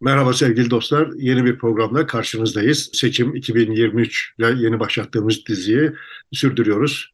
Merhaba sevgili dostlar. Yeni bir programla karşınızdayız. Seçim 2023 ile yeni başlattığımız diziyi sürdürüyoruz.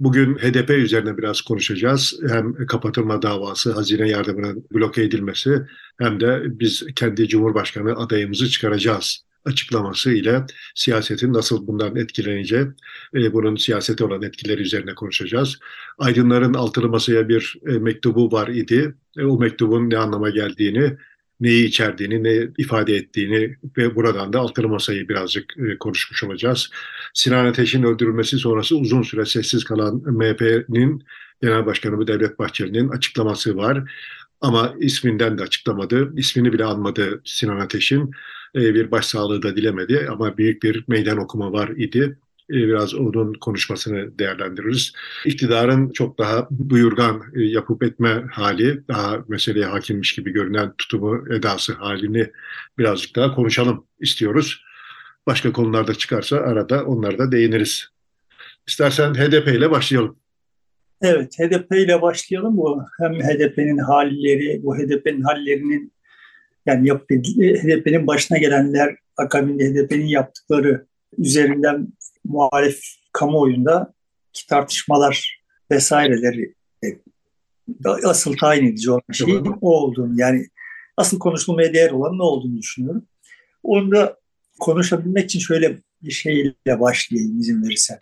Bugün HDP üzerine biraz konuşacağız. Hem kapatılma davası, hazine yardımının bloke edilmesi hem de biz kendi Cumhurbaşkanı adayımızı çıkaracağız açıklaması ile siyasetin nasıl bundan etkileneceği, e, bunun siyasete olan etkileri üzerine konuşacağız. Aydınların altılı masaya bir e, mektubu var idi. E, o mektubun ne anlama geldiğini neyi içerdiğini, ne ifade ettiğini ve buradan da altılı masayı birazcık e, konuşmuş olacağız. Sinan Ateş'in öldürülmesi sonrası uzun süre sessiz kalan MHP'nin Genel Başkanı Devlet Bahçeli'nin açıklaması var. Ama isminden de açıklamadı, ismini bile anmadı Sinan Ateş'in. E, bir başsağlığı da dilemedi ama büyük bir meydan okuma var idi. E, biraz onun konuşmasını değerlendiririz. İktidarın çok daha buyurgan e, yapıp etme hali, daha meseleye hakimmiş gibi görünen tutumu, edası halini birazcık daha konuşalım istiyoruz. Başka konularda çıkarsa arada onlara da değiniriz. İstersen HDP ile başlayalım. Evet, HDP ile başlayalım. Bu hem HDP'nin halleri, bu HDP'nin hallerinin yani HDP'nin başına gelenler, akabinde HDP'nin yaptıkları üzerinden muhalif kamuoyunda ki tartışmalar vesaireleri e, asıl tayin edici olan şey o olduğunu yani asıl konuşulmaya değer olan ne olduğunu düşünüyorum. Onu da konuşabilmek için şöyle bir şeyle başlayayım izin verirsen.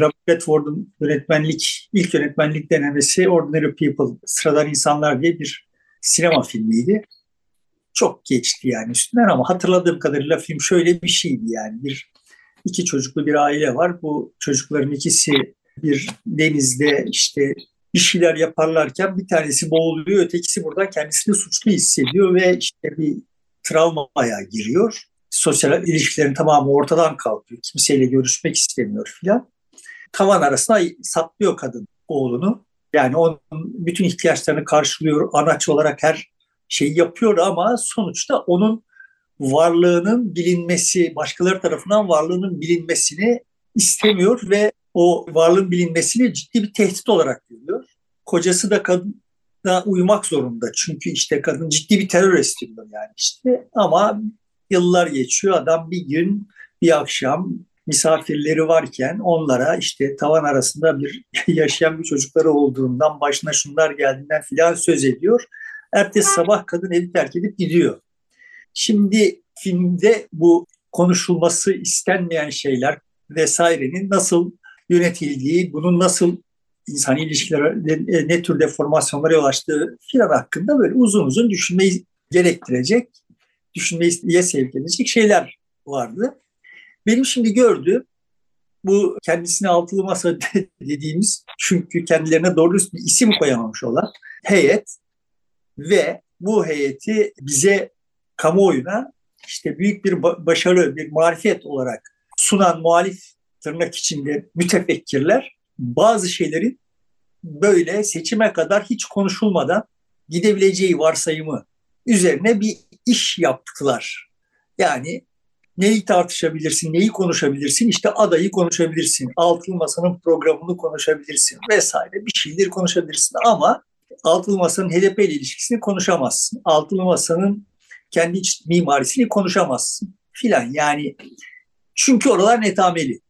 Robert Redford'un yönetmenlik, ilk yönetmenlik denemesi Ordinary People, Sıradan İnsanlar diye bir sinema filmiydi. Çok geçti yani üstünden ama hatırladığım kadarıyla film şöyle bir şeydi yani bir iki çocuklu bir aile var. Bu çocukların ikisi bir denizde işte bir şeyler yaparlarken bir tanesi boğuluyor, ötekisi buradan kendisini suçlu hissediyor ve işte bir travmaya giriyor. Sosyal ilişkilerin tamamı ortadan kalkıyor. Kimseyle görüşmek istemiyor filan. Tavan arasına saplıyor kadın oğlunu. Yani onun bütün ihtiyaçlarını karşılıyor. Anaç olarak her şeyi yapıyor ama sonuçta onun varlığının bilinmesi, başkaları tarafından varlığının bilinmesini istemiyor ve o varlığın bilinmesini ciddi bir tehdit olarak görüyor. Kocası da kadına uymak zorunda. Çünkü işte kadın ciddi bir terör estiriyor yani işte. Ama yıllar geçiyor. Adam bir gün, bir akşam misafirleri varken onlara işte tavan arasında bir yaşayan bir çocukları olduğundan, başına şunlar geldiğinden filan söz ediyor. Ertesi sabah kadın evi terk edip gidiyor. Şimdi filmde bu konuşulması istenmeyen şeyler vesairenin nasıl yönetildiği, bunun nasıl insan ilişkileri ne tür deformasyonlara yol açtığı filan hakkında böyle uzun uzun düşünmeyi gerektirecek, düşünmeye sevk edecek şeyler vardı. Benim şimdi gördüğüm bu kendisine altılı masa dediğimiz çünkü kendilerine doğru bir isim koyamamış olan heyet ve bu heyeti bize kamuoyuna işte büyük bir başarı, bir marifet olarak sunan muhalif tırnak içinde mütefekkirler bazı şeylerin böyle seçime kadar hiç konuşulmadan gidebileceği varsayımı üzerine bir iş yaptılar. Yani neyi tartışabilirsin, neyi konuşabilirsin, işte adayı konuşabilirsin, altılı masanın programını konuşabilirsin vesaire bir şeyleri konuşabilirsin ama altılı masanın HDP ile ilişkisini konuşamazsın. Altılı masanın kendi iç mimarisini konuşamazsın filan. Yani çünkü oralar netameli.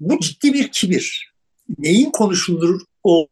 Bu ciddi bir kibir. Neyin konuşulur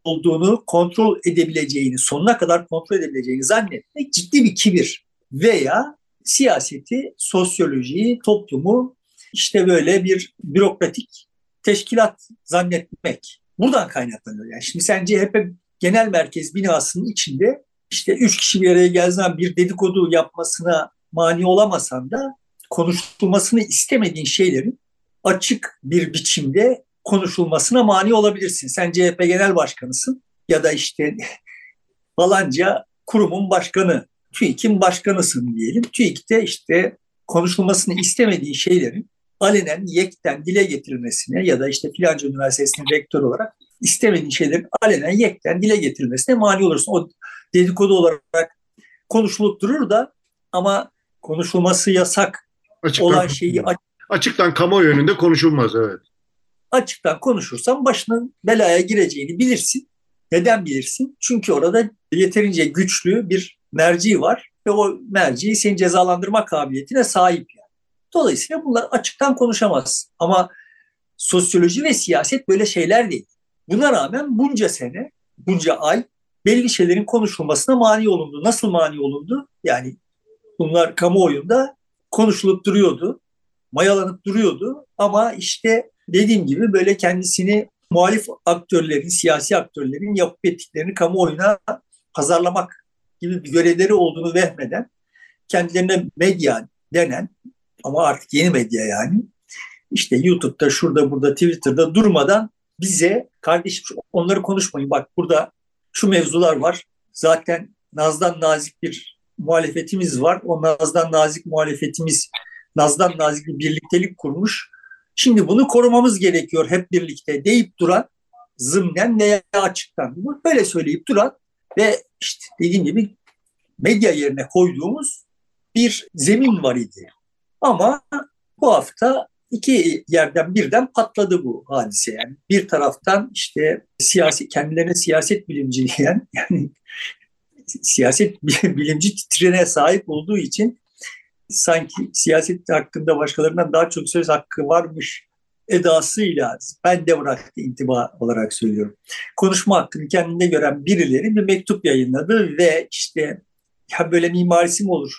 olduğunu kontrol edebileceğini, sonuna kadar kontrol edebileceğini zannetmek ciddi bir kibir. Veya siyaseti, sosyolojiyi, toplumu işte böyle bir bürokratik teşkilat zannetmek. Buradan kaynaklanıyor. Yani şimdi sen CHP genel merkez binasının içinde işte üç kişi bir araya geldiğinden bir dedikodu yapmasına mani olamasan da konuşulmasını istemediğin şeylerin açık bir biçimde konuşulmasına mani olabilirsin. Sen CHP genel başkanısın ya da işte falanca kurumun başkanı, TÜİK'in başkanısın diyelim. TÜİK'te işte konuşulmasını istemediğin şeylerin alenen yekten dile getirilmesine ya da işte filanca üniversitesinin rektör olarak istemediğin şeylerin alenen yekten dile getirilmesine mani olursun. O dedikodu olarak konuşulup durur da ama konuşulması yasak açıktan, olan şeyi açıktan kamuoyu önünde konuşulmaz evet. Açıktan konuşursan başının belaya gireceğini bilirsin. Neden bilirsin? Çünkü orada yeterince güçlü bir merci var. ve o merci seni cezalandırma kabiliyetine sahip. Yani. Dolayısıyla bunlar açıktan konuşamaz. Ama sosyoloji ve siyaset böyle şeyler değil. Buna rağmen bunca sene, bunca ay belli şeylerin konuşulmasına mani olundu. Nasıl mani olundu? Yani bunlar kamuoyunda konuşulup duruyordu, mayalanıp duruyordu ama işte dediğim gibi böyle kendisini muhalif aktörlerin, siyasi aktörlerin yapıp ettiklerini kamuoyuna pazarlamak gibi bir görevleri olduğunu vehmeden kendilerine medya denen ama artık yeni medya yani işte YouTube'da, şurada, burada, Twitter'da durmadan bize kardeşim onları konuşmayın. Bak burada şu mevzular var. Zaten nazdan nazik bir muhalefetimiz var. O nazdan nazik muhalefetimiz nazdan nazik bir birliktelik kurmuş. Şimdi bunu korumamız gerekiyor hep birlikte deyip duran zımnen veya açıktan. Böyle söyleyip duran ve işte dediğim gibi medya yerine koyduğumuz bir zemin var idi. Ama bu hafta iki yerden birden patladı bu hadise. Yani bir taraftan işte siyasi kendilerine siyaset bilimci diyen yani siyaset bilimci titrene sahip olduğu için sanki siyaset hakkında başkalarından daha çok söz hakkı varmış edasıyla ben de bıraktı intiba olarak söylüyorum. Konuşma hakkını kendinde gören birileri bir mektup yayınladı ve işte ya böyle mimarisi mi olur?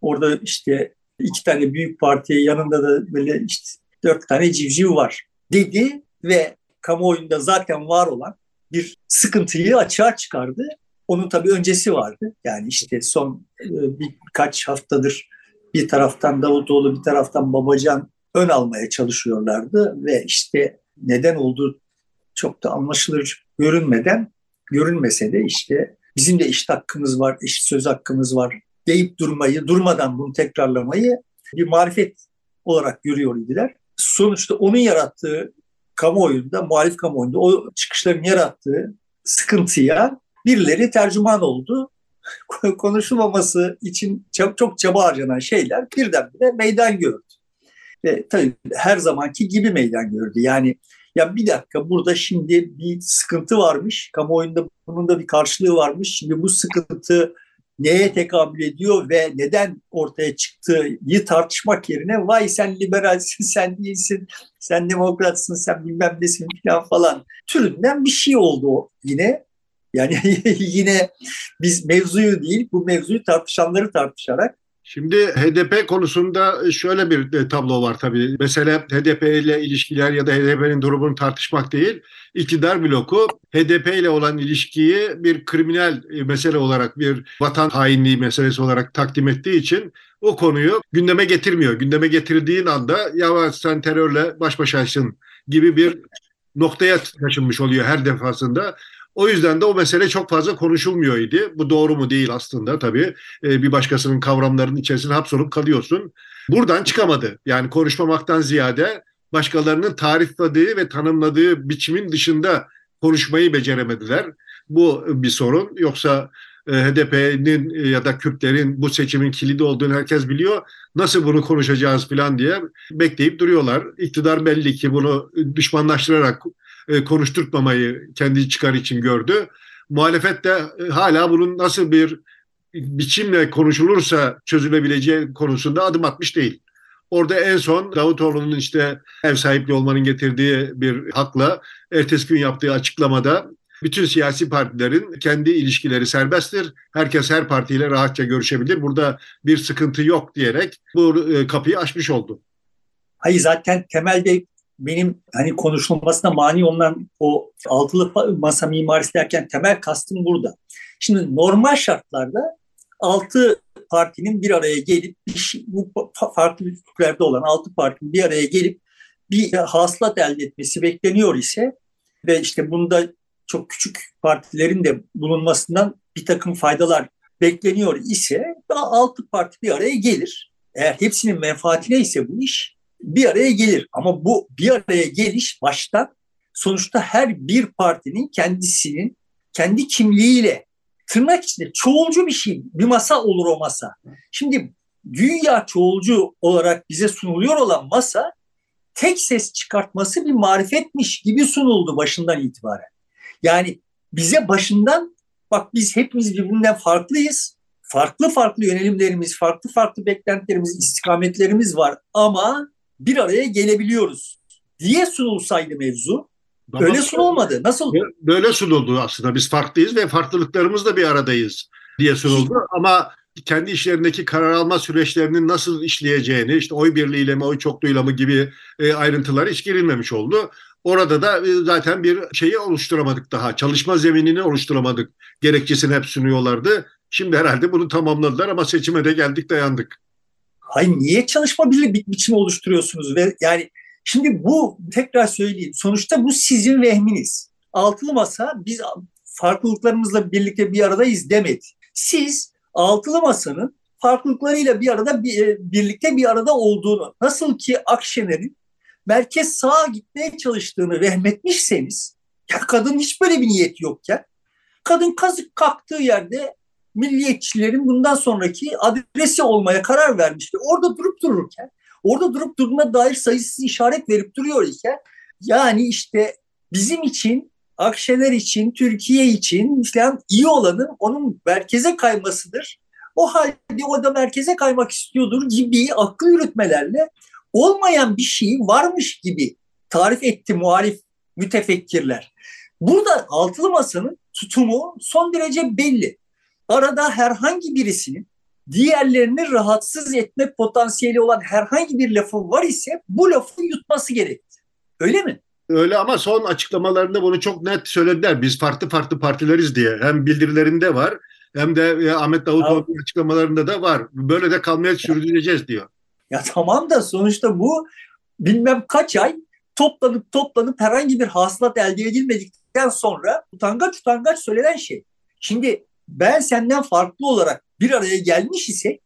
Orada işte iki tane büyük partiye yanında da böyle işte dört tane civciv var dedi ve kamuoyunda zaten var olan bir sıkıntıyı açığa çıkardı. Onun tabii öncesi vardı. Yani işte son e, birkaç haftadır bir taraftan Davutoğlu bir taraftan Babacan ön almaya çalışıyorlardı ve işte neden olduğu çok da anlaşılır görünmeden görünmese de işte bizim de iş hakkımız var, eşit söz hakkımız var deyip durmayı, durmadan bunu tekrarlamayı bir marifet olarak görüyor idiler. Sonuçta onun yarattığı kamuoyunda, muhalif kamuoyunda o çıkışların yarattığı sıkıntıya birileri tercüman oldu. Konuşulmaması için çok, çok çaba harcanan şeyler birdenbire meydan gördü. Ve tabii her zamanki gibi meydan gördü. Yani ya bir dakika burada şimdi bir sıkıntı varmış. Kamuoyunda bunun da bir karşılığı varmış. Şimdi bu sıkıntı neye tekabül ediyor ve neden ortaya çıktığıyı tartışmak yerine vay sen liberalsin, sen değilsin, sen demokratsın, sen bilmem nesin falan falan türünden bir şey oldu yine. Yani yine biz mevzuyu değil bu mevzuyu tartışanları tartışarak Şimdi HDP konusunda şöyle bir e, tablo var tabii. Mesela HDP ile ilişkiler ya da HDP'nin durumunu tartışmak değil, iktidar bloku HDP ile olan ilişkiyi bir kriminal e, mesele olarak, bir vatan hainliği meselesi olarak takdim ettiği için o konuyu gündeme getirmiyor. Gündeme getirdiğin anda ya sen terörle baş başaysın gibi bir noktaya taşınmış oluyor her defasında. O yüzden de o mesele çok fazla konuşulmuyor idi. Bu doğru mu değil aslında tabii. E, bir başkasının kavramlarının içerisine hapsolup kalıyorsun. Buradan çıkamadı. Yani konuşmamaktan ziyade başkalarının tarifladığı ve tanımladığı biçimin dışında konuşmayı beceremediler. Bu bir sorun. Yoksa e, HDP'nin ya da Kürtlerin bu seçimin kilidi olduğunu herkes biliyor. Nasıl bunu konuşacağız falan diye bekleyip duruyorlar. İktidar belli ki bunu düşmanlaştırarak e, konuşturtmamayı kendi çıkar için gördü. Muhalefet de e, hala bunun nasıl bir biçimle konuşulursa çözülebileceği konusunda adım atmış değil. Orada en son Davutoğlu'nun işte ev sahipliği olmanın getirdiği bir hakla ertesi gün yaptığı açıklamada bütün siyasi partilerin kendi ilişkileri serbesttir. Herkes her partiyle rahatça görüşebilir. Burada bir sıkıntı yok diyerek bu e, kapıyı açmış oldu. Hayır zaten temelde benim hani konuşulmasına mani olan o altılı masa mimarisi derken temel kastım burada. Şimdi normal şartlarda altı partinin bir araya gelip şey, bu farklı hükümlerde olan altı partinin bir araya gelip bir hasılat elde etmesi bekleniyor ise ve işte bunda çok küçük partilerin de bulunmasından bir takım faydalar bekleniyor ise altı parti bir araya gelir. Eğer hepsinin menfaatine ise bu iş bir araya gelir. Ama bu bir araya geliş başta sonuçta her bir partinin kendisinin kendi kimliğiyle tırnak içinde çoğulcu bir şey, bir masa olur o masa. Şimdi dünya çoğulcu olarak bize sunuluyor olan masa tek ses çıkartması bir marifetmiş gibi sunuldu başından itibaren. Yani bize başından bak biz hepimiz birbirinden farklıyız farklı farklı yönelimlerimiz, farklı farklı beklentilerimiz, istikametlerimiz var ama bir araya gelebiliyoruz diye sunulsaydı mevzu ama öyle sunulmadı. Nasıl? Böyle sunuldu aslında. Biz farklıyız ve farklılıklarımızla bir aradayız diye sunuldu ama kendi işlerindeki karar alma süreçlerinin nasıl işleyeceğini, işte oy birliğiyle mi, oy çokluğuyla mı gibi e, ayrıntılar hiç girilmemiş oldu. Orada da e, zaten bir şeyi oluşturamadık daha. Çalışma zeminini oluşturamadık. Gerekçesini hep sunuyorlardı. Şimdi herhalde bunu tamamladılar ama seçime de geldik dayandık. Hayır niye çalışma bir bi biçimi oluşturuyorsunuz? Ve yani şimdi bu tekrar söyleyeyim. Sonuçta bu sizin vehminiz. Altılı masa biz farklılıklarımızla birlikte bir aradayız demedi. Siz altılı masanın farklılıklarıyla bir arada bir, e, birlikte bir arada olduğunu nasıl ki Akşener'in merkez sağa gitmeye çalıştığını vehmetmişseniz ya kadın hiç böyle bir niyet yokken kadın kazık kalktığı yerde milliyetçilerin bundan sonraki adresi olmaya karar vermiş ve orada durup dururken orada durup durduğuna dair sayısız işaret verip duruyor iken yani işte bizim için Akşener için, Türkiye için falan iyi olanın onun merkeze kaymasıdır. O halde o da merkeze kaymak istiyordur gibi akıl yürütmelerle olmayan bir şey varmış gibi tarif etti muhalif mütefekkirler. Burada altılı masanın tutumu son derece belli. Arada herhangi birisinin diğerlerini rahatsız etme potansiyeli olan herhangi bir lafı var ise bu lafı yutması gerekti. Öyle mi? Öyle ama son açıklamalarında bunu çok net söylediler. Biz farklı farklı partileriz diye. Hem bildirilerinde var hem de e, Ahmet Davutoğlu'nun açıklamalarında da var. Böyle de kalmaya sürdüreceğiz diyor. Ya tamam da sonuçta bu bilmem kaç ay toplanıp toplanıp herhangi bir hasılat elde edilmedikten sonra utangaç utangaç söylenen şey. Şimdi ben senden farklı olarak bir araya gelmiş ise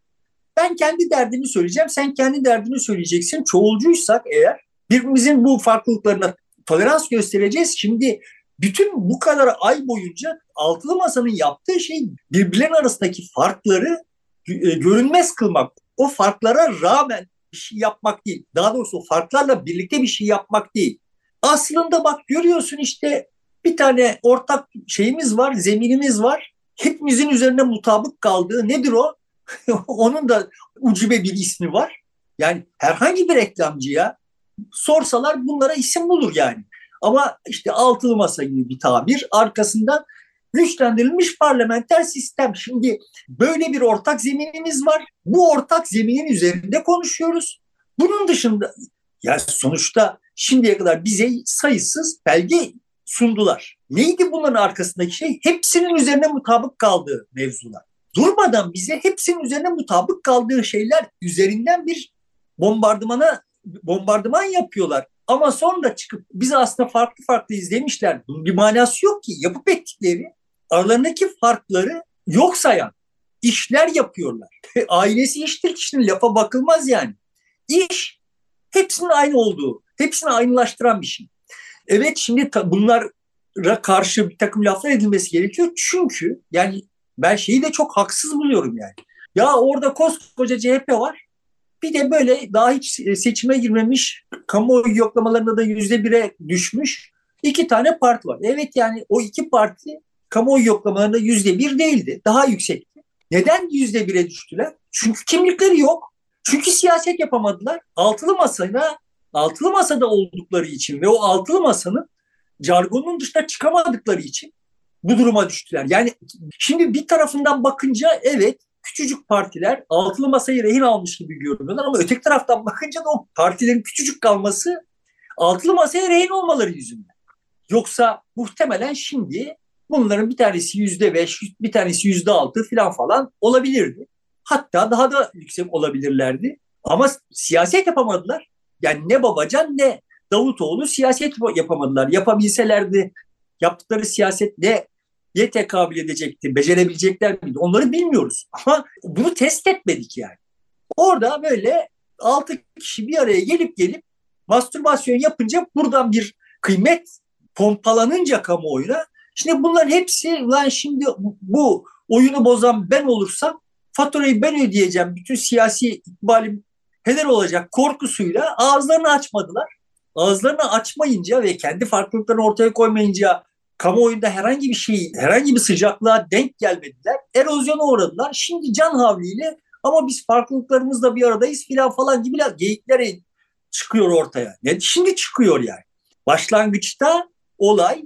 ben kendi derdimi söyleyeceğim, sen kendi derdini söyleyeceksin. Çoğulcuysak eğer birbirimizin bu farklılıklarına tolerans göstereceğiz. Şimdi bütün bu kadar ay boyunca altılı masanın yaptığı şey birbirlerinin arasındaki farkları e, görünmez kılmak. O farklara rağmen bir şey yapmak değil. Daha doğrusu o farklarla birlikte bir şey yapmak değil. Aslında bak görüyorsun işte bir tane ortak şeyimiz var, zeminimiz var. Hepimizin üzerine mutabık kaldığı nedir o? Onun da ucube bir ismi var. Yani herhangi bir reklamcıya sorsalar bunlara isim bulur yani. Ama işte altılı masa gibi bir tabir arkasından güçlendirilmiş parlamenter sistem. Şimdi böyle bir ortak zeminimiz var. Bu ortak zeminin üzerinde konuşuyoruz. Bunun dışında ya sonuçta şimdiye kadar bize sayısız belge sundular. Neydi bunların arkasındaki şey? Hepsinin üzerine mutabık kaldığı mevzular. Durmadan bize hepsinin üzerine mutabık kaldığı şeyler üzerinden bir bombardımana bombardıman yapıyorlar. Ama sonra çıkıp bizi aslında farklı farklı izlemişler. Bunun bir manası yok ki. Yapıp ettikleri aralarındaki farkları yok sayan işler yapıyorlar. Ailesi iştir kişinin lafa bakılmaz yani. İş hepsinin aynı olduğu, hepsini aynılaştıran bir şey. Evet şimdi bunlara karşı bir takım laflar edilmesi gerekiyor. Çünkü yani ben şeyi de çok haksız buluyorum yani. Ya orada koskoca CHP var. Bir de böyle daha hiç seçime girmemiş, kamuoyu yoklamalarında da yüzde bire düşmüş iki tane parti var. Evet yani o iki parti kamuoyu yoklamalarında yüzde bir değildi. Daha yüksekti. Neden yüzde bire düştüler? Çünkü kimlikleri yok. Çünkü siyaset yapamadılar. Altılı masayla altılı masada oldukları için ve o altılı masanın jargonun dışına çıkamadıkları için bu duruma düştüler. Yani şimdi bir tarafından bakınca evet küçücük partiler altılı masayı rehin almış gibi görünüyorlar ama öteki taraftan bakınca da o partilerin küçücük kalması altılı masaya rehin olmaları yüzünden. Yoksa muhtemelen şimdi bunların bir tanesi yüzde beş, bir tanesi yüzde altı falan falan olabilirdi. Hatta daha da yüksek olabilirlerdi. Ama siyaset yapamadılar. Yani ne Babacan ne Davutoğlu siyaset yapamadılar. Yapabilselerdi yaptıkları siyaset ne ye tekabül edecekti, becerebilecekler miydi? Onları bilmiyoruz. Ama bunu test etmedik yani. Orada böyle altı kişi bir araya gelip gelip mastürbasyon yapınca buradan bir kıymet pompalanınca kamuoyuna şimdi bunların hepsi lan şimdi bu oyunu bozan ben olursam faturayı ben ödeyeceğim. Bütün siyasi ikbalim heder olacak korkusuyla ağızlarını açmadılar. Ağızlarını açmayınca ve kendi farklılıklarını ortaya koymayınca kamuoyunda herhangi bir şey, herhangi bir sıcaklığa denk gelmediler. Erozyona uğradılar. Şimdi can havliyle ama biz farklılıklarımızla bir aradayız filan falan gibi geyikler çıkıyor ortaya. Ne şimdi çıkıyor yani. Başlangıçta olay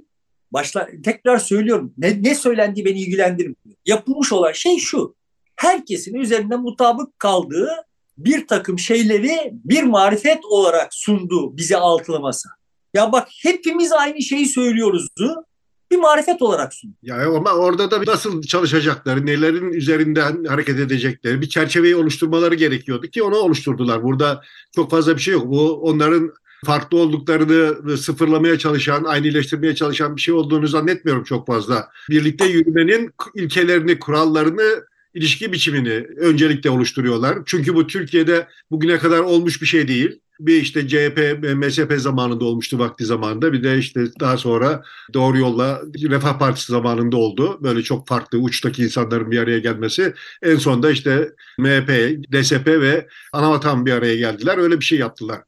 başla tekrar söylüyorum. Ne, ne söylendiği beni ilgilendirmiyor. Yapılmış olan şey şu. Herkesin üzerinde mutabık kaldığı bir takım şeyleri bir marifet olarak sundu bize altılaması. Ya bak hepimiz aynı şeyi söylüyoruzdu bir marifet olarak sunuyor. Ya ama orada da nasıl çalışacakları, nelerin üzerinden hareket edecekleri bir çerçeveyi oluşturmaları gerekiyordu ki onu oluşturdular. Burada çok fazla bir şey yok. Bu onların farklı olduklarını sıfırlamaya çalışan, aynıleştirmeye çalışan bir şey olduğunu zannetmiyorum çok fazla. Birlikte yürümenin ilkelerini, kurallarını ilişki biçimini öncelikle oluşturuyorlar. Çünkü bu Türkiye'de bugüne kadar olmuş bir şey değil. Bir işte CHP, MSP zamanında olmuştu vakti zamanında. Bir de işte daha sonra Doğru Yolla Refah Partisi zamanında oldu. Böyle çok farklı uçtaki insanların bir araya gelmesi. En sonunda işte MHP, DSP ve Anavatan bir araya geldiler. Öyle bir şey yaptılar.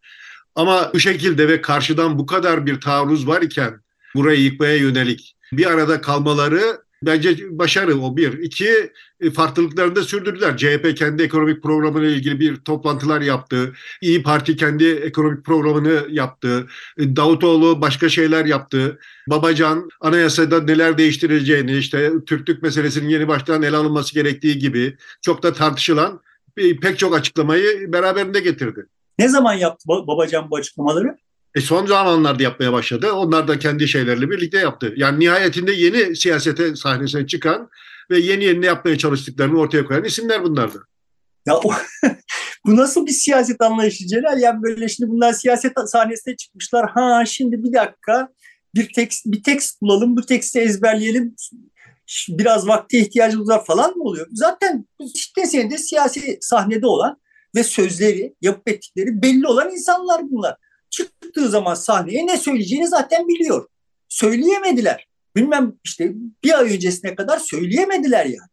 Ama bu şekilde ve karşıdan bu kadar bir taarruz var iken burayı yıkmaya yönelik bir arada kalmaları Bence başarı o bir. İki, e, farklılıklarını da sürdürdüler. CHP kendi ekonomik programıyla ilgili bir toplantılar yaptı. İyi Parti kendi ekonomik programını yaptı. E, Davutoğlu başka şeyler yaptı. Babacan anayasada neler değiştireceğini, işte Türklük meselesinin yeni baştan ele alınması gerektiği gibi çok da tartışılan pek çok açıklamayı beraberinde getirdi. Ne zaman yaptı Babacan bu açıklamaları? E son zamanlarda yapmaya başladı. Onlar da kendi şeylerle birlikte yaptı. Yani nihayetinde yeni siyasete sahnesine çıkan ve yeni yeni yapmaya çalıştıklarını ortaya koyan isimler bunlardı. Ya o, bu nasıl bir siyaset anlayışı Celal? Yani böyle şimdi bunlar siyaset sahnesine çıkmışlar. Ha şimdi bir dakika bir tekst bir tekst bulalım, bu teksti ezberleyelim. Biraz vakti ihtiyacımız var falan mı oluyor? Zaten işte senede siyasi sahnede olan ve sözleri, yapıp ettikleri belli olan insanlar bunlar çıktığı zaman sahneye ne söyleyeceğini zaten biliyor. Söyleyemediler. Bilmem işte bir ay öncesine kadar söyleyemediler yani.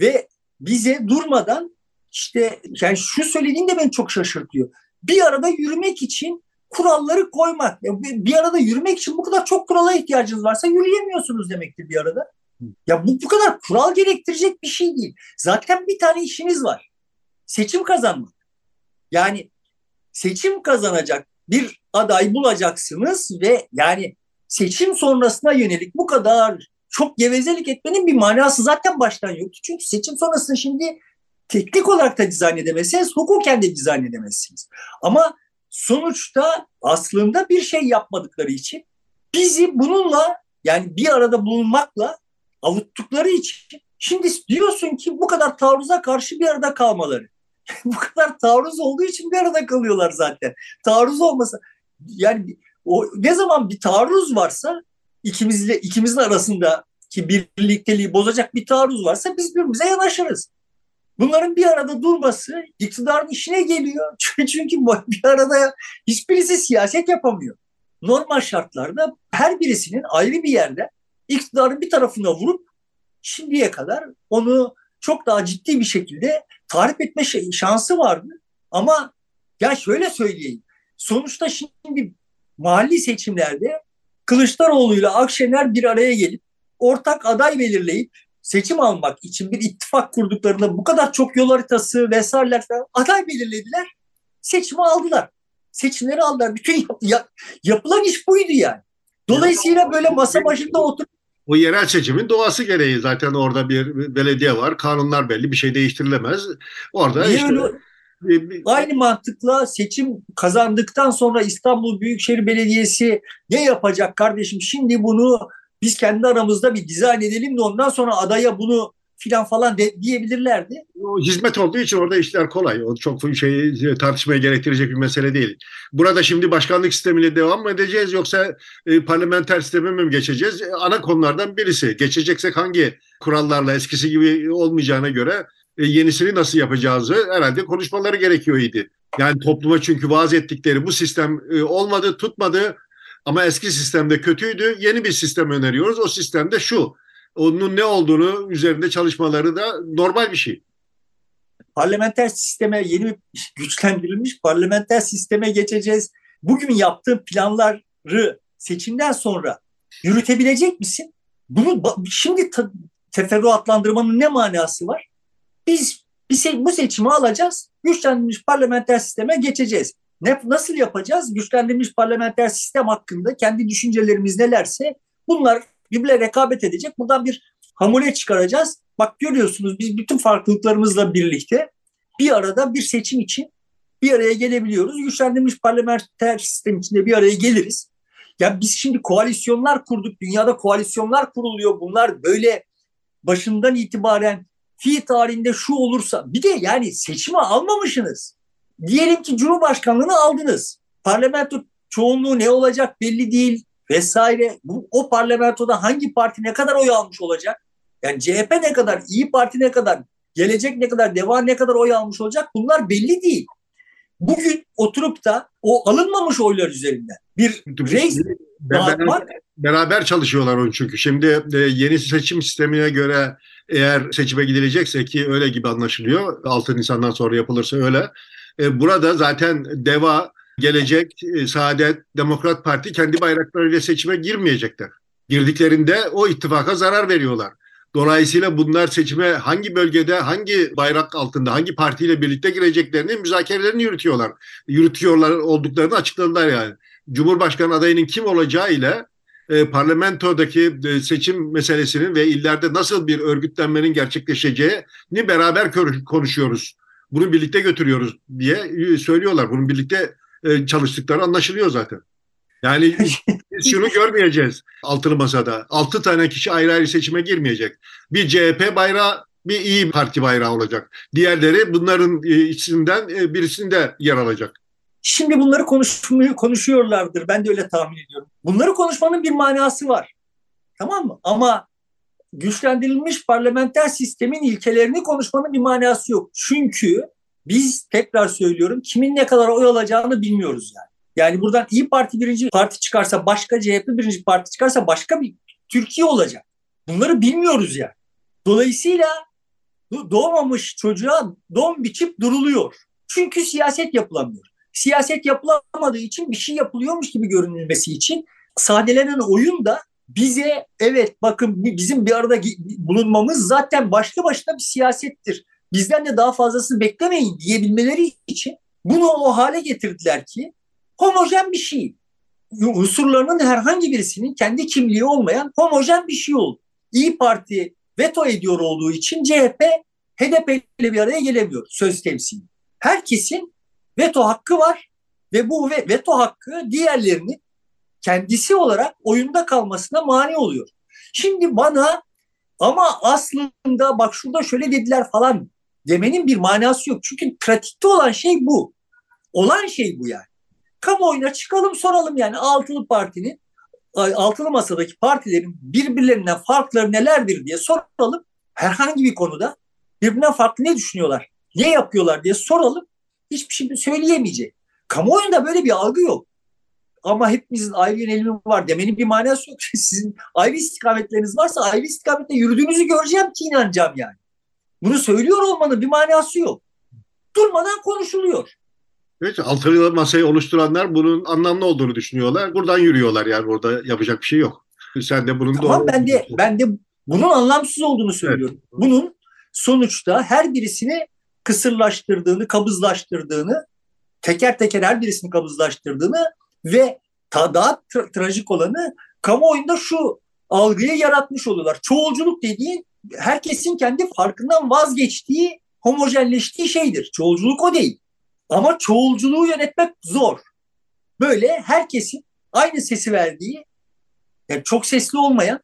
Ve bize durmadan işte yani şu söylediğin de beni çok şaşırtıyor. Bir arada yürümek için kuralları koymak. Bir arada yürümek için bu kadar çok kurala ihtiyacınız varsa yürüyemiyorsunuz demektir bir arada. Ya bu bu kadar kural gerektirecek bir şey değil. Zaten bir tane işiniz var. Seçim kazanmak. Yani seçim kazanacak bir aday bulacaksınız ve yani seçim sonrasına yönelik bu kadar çok gevezelik etmenin bir manası zaten baştan yoktu. Çünkü seçim sonrasını şimdi teknik olarak da dizayn edemezsiniz, hukuken de dizayn edemezsiniz. Ama sonuçta aslında bir şey yapmadıkları için bizi bununla yani bir arada bulunmakla avuttukları için şimdi diyorsun ki bu kadar taarruza karşı bir arada kalmaları. bu kadar taarruz olduğu için bir arada kalıyorlar zaten. Taarruz olmasa yani o ne zaman bir taarruz varsa ikimizle ikimizin arasında ki birlikteliği bozacak bir taarruz varsa biz birbirimize yanaşırız. Bunların bir arada durması iktidarın işine geliyor. Çünkü bir arada hiçbirisi siyaset yapamıyor. Normal şartlarda her birisinin ayrı bir yerde iktidarın bir tarafına vurup şimdiye kadar onu çok daha ciddi bir şekilde tarif etme şey, şansı vardı. Ama ya şöyle söyleyeyim. Sonuçta şimdi mahalli seçimlerde Kılıçdaroğlu ile Akşener bir araya gelip ortak aday belirleyip seçim almak için bir ittifak kurduklarında bu kadar çok yol haritası vesaireler falan aday belirlediler. Seçimi aldılar. Seçimleri aldılar. Bütün yap, yap, yapılan iş buydu yani. Dolayısıyla böyle masa başında oturup o yerel seçimin doğası gereği zaten orada bir belediye var. Kanunlar belli bir şey değiştirilemez. Orada Niye işte öyle? Aynı mantıkla seçim kazandıktan sonra İstanbul Büyükşehir Belediyesi ne yapacak kardeşim? Şimdi bunu biz kendi aramızda bir dizayn edelim de ondan sonra adaya bunu filan falan de, diyebilirlerdi. Hizmet olduğu için orada işler kolay. O çok şey tartışmaya gerektirecek bir mesele değil. Burada şimdi başkanlık sistemiyle devam mı edeceğiz yoksa e, parlamenter sisteme mi geçeceğiz? E, ana konulardan birisi. Geçeceksek hangi kurallarla eskisi gibi olmayacağına göre e, yenisini nasıl yapacağızı herhalde konuşmaları gerekiyor idi. Yani topluma çünkü vaaz ettikleri bu sistem e, olmadı, tutmadı ama eski sistemde kötüydü. Yeni bir sistem öneriyoruz. O sistemde şu onun ne olduğunu üzerinde çalışmaları da normal bir şey. Parlamenter sisteme yeni bir güçlendirilmiş parlamenter sisteme geçeceğiz. Bugün yaptığım planları seçimden sonra Yürütebilecek misin? Bunu şimdi teferruatlandırmanın ne manası var? Biz bir bu seçimi alacağız, güçlendirilmiş parlamenter sisteme geçeceğiz. Ne, nasıl yapacağız? Güçlendirilmiş parlamenter sistem hakkında kendi düşüncelerimiz nelerse bunlar birbirine rekabet edecek. Buradan bir hamule çıkaracağız. Bak görüyorsunuz biz bütün farklılıklarımızla birlikte bir arada bir seçim için bir araya gelebiliyoruz. Güçlendirilmiş parlamenter sistem içinde bir araya geliriz. Ya biz şimdi koalisyonlar kurduk. Dünyada koalisyonlar kuruluyor. Bunlar böyle başından itibaren fi tarihinde şu olursa bir de yani seçimi almamışsınız. Diyelim ki Cumhurbaşkanlığını aldınız. Parlamento çoğunluğu ne olacak belli değil vesaire. Bu, o parlamentoda hangi parti ne kadar oy almış olacak? Yani CHP ne kadar, İyi Parti ne kadar, Gelecek ne kadar, Deva ne kadar oy almış olacak bunlar belli değil. Bugün oturup da o alınmamış oylar üzerinden bir reis dağıtmak beraber çalışıyorlar onun çünkü. Şimdi e, yeni seçim sistemine göre eğer seçime gidilecekse ki öyle gibi anlaşılıyor. 6 Nisan'dan sonra yapılırsa öyle. E, burada zaten DEVA, Gelecek, e, Saadet, Demokrat Parti kendi bayraklarıyla seçime girmeyecekler. Girdiklerinde o ittifaka zarar veriyorlar. Dolayısıyla bunlar seçime hangi bölgede, hangi bayrak altında, hangi partiyle birlikte gireceklerini müzakerelerini yürütüyorlar. Yürütüyorlar olduklarını açıkladılar yani. Cumhurbaşkanı adayının kim olacağı ile e, parlamentodaki e, seçim meselesinin ve illerde nasıl bir örgütlenmenin gerçekleşeceğini beraber konuşuyoruz. Bunu birlikte götürüyoruz diye e, söylüyorlar. Bunun birlikte e, çalıştıkları anlaşılıyor zaten. Yani biz şunu görmeyeceğiz altılı masada. Altı tane kişi ayrı ayrı seçime girmeyecek. Bir CHP bayrağı, bir İyi Parti bayrağı olacak. Diğerleri bunların e, içinden e, birisinde yer alacak. Şimdi bunları konuşmuyor, konuşuyorlardır. Ben de öyle tahmin ediyorum. Bunları konuşmanın bir manası var. Tamam mı? Ama güçlendirilmiş parlamenter sistemin ilkelerini konuşmanın bir manası yok. Çünkü biz tekrar söylüyorum kimin ne kadar oy alacağını bilmiyoruz yani. Yani buradan İyi Parti birinci parti çıkarsa başka, CHP birinci parti çıkarsa başka bir Türkiye olacak. Bunları bilmiyoruz yani. Dolayısıyla doğmamış çocuğa don biçip duruluyor. Çünkü siyaset yapılamıyor siyaset yapılamadığı için bir şey yapılıyormuş gibi görünülmesi için sadelenen oyun da bize evet bakın bizim bir arada bulunmamız zaten başlı başına bir siyasettir. Bizden de daha fazlasını beklemeyin diyebilmeleri için bunu o hale getirdiler ki homojen bir şey. Unsurlarının herhangi birisinin kendi kimliği olmayan homojen bir şey oldu. İyi Parti veto ediyor olduğu için CHP HDP ile bir araya gelemiyor söz temsili. Herkesin veto hakkı var ve bu veto hakkı diğerlerinin kendisi olarak oyunda kalmasına mani oluyor. Şimdi bana ama aslında bak şurada şöyle dediler falan demenin bir manası yok. Çünkü pratikte olan şey bu. Olan şey bu yani. Kamuoyuna çıkalım soralım yani altılı partinin altılı masadaki partilerin birbirlerinden farkları nelerdir diye soralım. Herhangi bir konuda birbirinden farklı ne düşünüyorlar, ne yapıyorlar diye soralım hiçbir şey söyleyemeyecek. Kamuoyunda böyle bir algı yok. Ama hepimizin ayrı yönelimi var demenin bir manası yok. Sizin ayrı istikametleriniz varsa ayrı istikamette yürüdüğünüzü göreceğim ki inanacağım yani. Bunu söylüyor olmanın bir manası yok. Durmadan konuşuluyor. Evet, altılı masayı oluşturanlar bunun anlamlı olduğunu düşünüyorlar. Buradan yürüyorlar yani orada yapacak bir şey yok. Sen de bunun tamam, doğru ben de ben de bunun anlamsız olduğunu söylüyorum. Evet. Bunun sonuçta her birisini kısırlaştırdığını, kabızlaştırdığını, teker teker her birisini kabızlaştırdığını ve daha tra- trajik olanı kamuoyunda şu algıyı yaratmış oluyorlar. Çoğulculuk dediğin herkesin kendi farkından vazgeçtiği, homojenleştiği şeydir. Çoğulculuk o değil. Ama çoğulculuğu yönetmek zor. Böyle herkesin aynı sesi verdiği, yani çok sesli olmayan,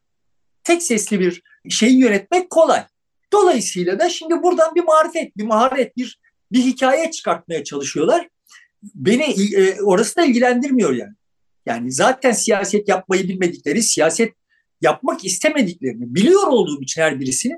tek sesli bir şeyi yönetmek kolay. Dolayısıyla da şimdi buradan bir marifet, bir maharet, bir bir hikaye çıkartmaya çalışıyorlar. Beni e, orası da ilgilendirmiyor yani. Yani zaten siyaset yapmayı bilmedikleri, siyaset yapmak istemediklerini biliyor olduğum için her birisini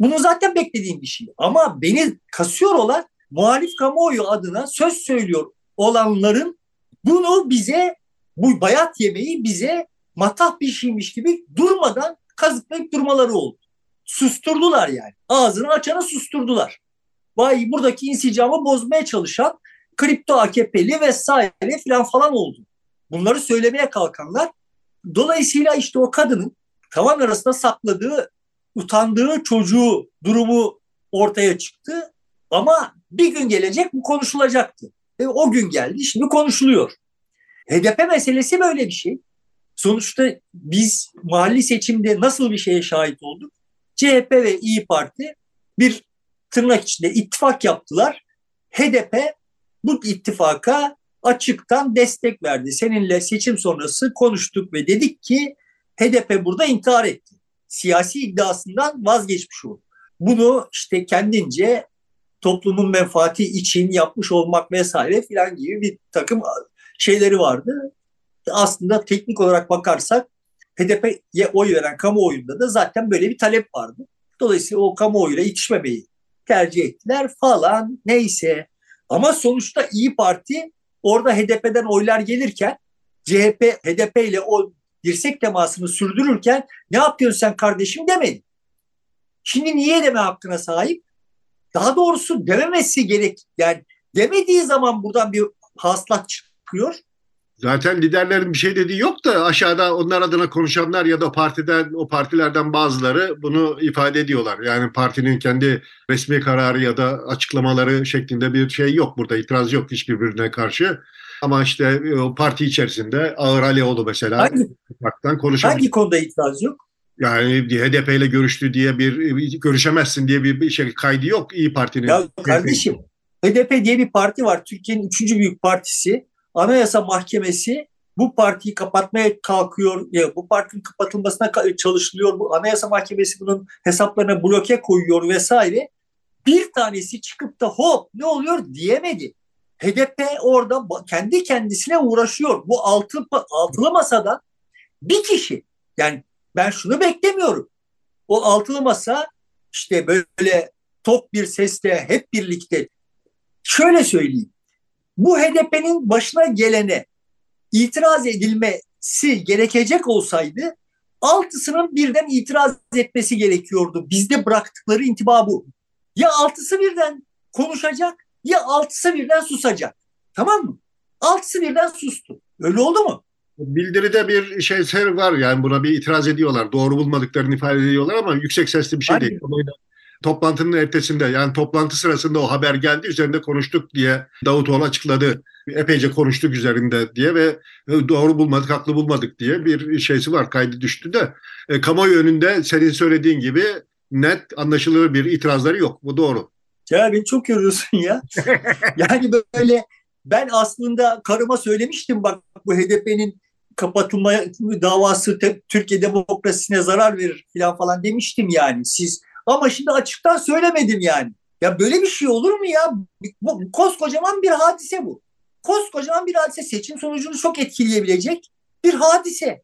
bunu zaten beklediğim bir şey. Ama beni kasıyor olan muhalif kamuoyu adına söz söylüyor olanların bunu bize bu bayat yemeği bize matah bir şeymiş gibi durmadan kazıklayıp durmaları oldu susturdular yani. Ağzını açanı susturdular. Vay buradaki insicamı bozmaya çalışan kripto AKP'li vesaire filan falan oldu. Bunları söylemeye kalkanlar Dolayısıyla işte o kadının tavan arasında sakladığı, utandığı çocuğu durumu ortaya çıktı. Ama bir gün gelecek bu konuşulacaktı. E, o gün geldi, şimdi konuşuluyor. HDP meselesi böyle bir şey. Sonuçta biz mahalli seçimde nasıl bir şeye şahit olduk? CHP ve İyi Parti bir tırnak içinde ittifak yaptılar. HDP bu ittifaka açıktan destek verdi. Seninle seçim sonrası konuştuk ve dedik ki HDP burada intihar etti. Siyasi iddiasından vazgeçmiş oldu. Bunu işte kendince toplumun menfaati için yapmış olmak vesaire filan gibi bir takım şeyleri vardı. Aslında teknik olarak bakarsak HDP'ye oy veren kamuoyunda da zaten böyle bir talep vardı. Dolayısıyla o kamuoyuyla yetişmemeyi tercih ettiler falan neyse. Ama sonuçta İyi Parti orada HDP'den oylar gelirken CHP HDP ile o dirsek temasını sürdürürken ne yapıyorsun sen kardeşim demedi. Şimdi niye deme hakkına sahip? Daha doğrusu dememesi gerek. Yani demediği zaman buradan bir haslat çıkıyor. Zaten liderlerin bir şey dediği yok da aşağıda onlar adına konuşanlar ya da partiden o partilerden bazıları bunu ifade ediyorlar. Yani partinin kendi resmi kararı ya da açıklamaları şeklinde bir şey yok burada. itiraz yok hiçbirbirine karşı. Ama işte e, o parti içerisinde Ağır Alioğlu mesela hangi, konuşamıyor. Hangi konuda itiraz yok? Yani HDP ile görüştü diye bir görüşemezsin diye bir, bir şey kaydı yok İyi Parti'nin. Ya kardeşim HDP diye bir parti var. Türkiye'nin üçüncü büyük partisi. Anayasa Mahkemesi bu partiyi kapatmaya kalkıyor. Ya, bu partinin kapatılmasına çalışılıyor. Bu Anayasa Mahkemesi bunun hesaplarına bloke koyuyor vesaire. Bir tanesi çıkıp da hop ne oluyor diyemedi. HDP orada kendi kendisine uğraşıyor. Bu altı, altılı masada bir kişi yani ben şunu beklemiyorum. O altılı masa işte böyle tok bir sesle hep birlikte şöyle söyleyeyim. Bu HDP'nin başına gelene itiraz edilmesi gerekecek olsaydı altısının birden itiraz etmesi gerekiyordu. Bizde bıraktıkları intiba bu. Ya altısı birden konuşacak ya altısı birden susacak. Tamam mı? Altısı birden sustu. Öyle oldu mu? Bildiride bir şey var yani buna bir itiraz ediyorlar. Doğru bulmadıklarını ifade ediyorlar ama yüksek sesli bir şey Aynen. değil. Toplantının ertesinde yani toplantı sırasında o haber geldi üzerinde konuştuk diye Davutoğlu açıkladı. Epeyce konuştuk üzerinde diye ve doğru bulmadık, haklı bulmadık diye bir şeysi var. Kaydı düştü de e, kamuoyu önünde senin söylediğin gibi net anlaşılır bir itirazları yok. Bu doğru. Ya beni çok yoruyorsun ya. yani böyle ben aslında karıma söylemiştim bak bu HDP'nin kapatılma davası Türkiye demokrasisine zarar verir falan falan demiştim yani. Siz ama şimdi açıktan söylemedim yani. Ya böyle bir şey olur mu ya? Bu koskocaman bir hadise bu. Koskocaman bir hadise seçim sonucunu çok etkileyebilecek bir hadise.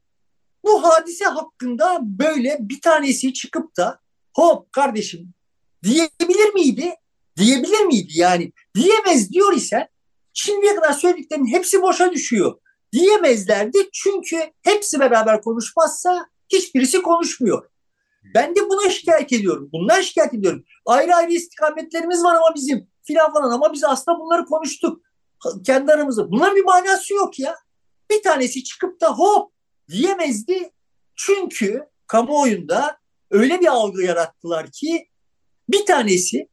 Bu hadise hakkında böyle bir tanesi çıkıp da hop kardeşim diyebilir miydi? Diyebilir miydi yani? Diyemez diyor ise şimdiye kadar söylediklerinin hepsi boşa düşüyor. Diyemezlerdi çünkü hepsi beraber konuşmazsa hiçbirisi konuşmuyor. Ben de buna şikayet ediyorum. Bundan şikayet ediyorum. Ayrı ayrı istikametlerimiz var ama bizim filan falan ama biz aslında bunları konuştuk. Kendi aramızda. Bunların bir manası yok ya. Bir tanesi çıkıp da hop diyemezdi. Çünkü kamuoyunda öyle bir algı yarattılar ki bir tanesi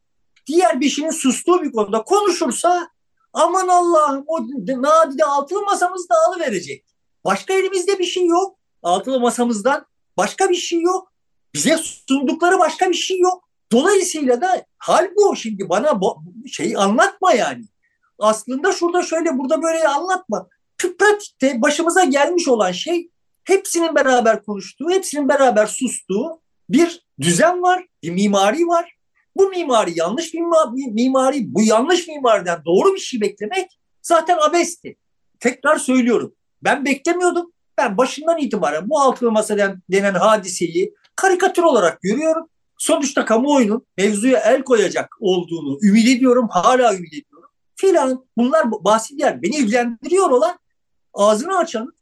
diğer beşinin sustuğu bir konuda konuşursa aman Allah'ım o nadide altılı masamız dağılıverecek. Başka elimizde bir şey yok. Altılı masamızdan başka bir şey yok. Bize sundukları başka bir şey yok. Dolayısıyla da hal bu. Şimdi bana bu şeyi anlatma yani. Aslında şurada şöyle burada böyle anlatma. Pratikte başımıza gelmiş olan şey hepsinin beraber konuştuğu, hepsinin beraber sustuğu bir düzen var, bir mimari var. Bu mimari yanlış mimari, bu yanlış mimariden doğru bir şey beklemek zaten abesti. Tekrar söylüyorum. Ben beklemiyordum. Ben başından itibaren bu altılı masa denen hadiseyi karikatür olarak görüyorum. Sonuçta kamuoyunun mevzuya el koyacak olduğunu ümit ediyorum. Hala ümit ediyorum. Filan bunlar basit yer. Beni ilgilendiriyor olan ağzını açanın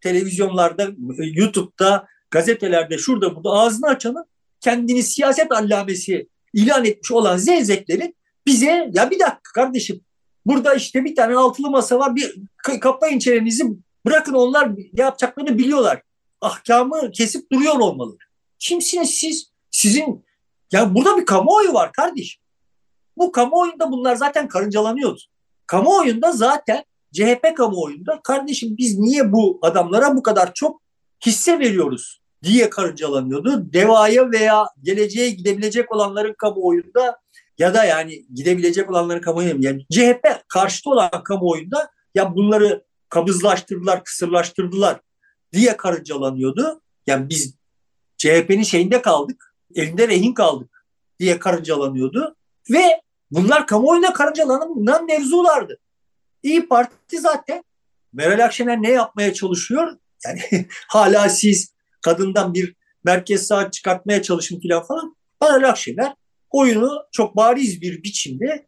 televizyonlarda, YouTube'da, gazetelerde, şurada burada ağzını açanın kendini siyaset allamesi ilan etmiş olan zevzeklerin bize ya bir dakika kardeşim burada işte bir tane altılı masa var bir kapayın çenenizi bırakın onlar ne yapacaklarını biliyorlar. ahkamı kesip duruyor olmalı. Kimsiniz siz? Sizin ya burada bir kamuoyu var kardeşim. Bu kamuoyunda bunlar zaten karıncalanıyordu. Kamuoyunda zaten CHP kamuoyunda kardeşim biz niye bu adamlara bu kadar çok hisse veriyoruz diye karıncalanıyordu. Devaya veya geleceğe gidebilecek olanların kamuoyunda ya da yani gidebilecek olanların kamuoyunda yani CHP karşıtı olan kamuoyunda ya bunları kabızlaştırdılar, kısırlaştırdılar diye karıncalanıyordu. Yani biz CHP'nin şeyinde kaldık, elinde rehin kaldık diye karıncalanıyordu. Ve bunlar kamuoyunda karıncalanan mevzulardı. İyi Parti zaten Meral Akşener ne yapmaya çalışıyor? Yani hala siz kadından bir merkez sağ çıkartmaya çalışın falan falan. Meral Akşener oyunu çok bariz bir biçimde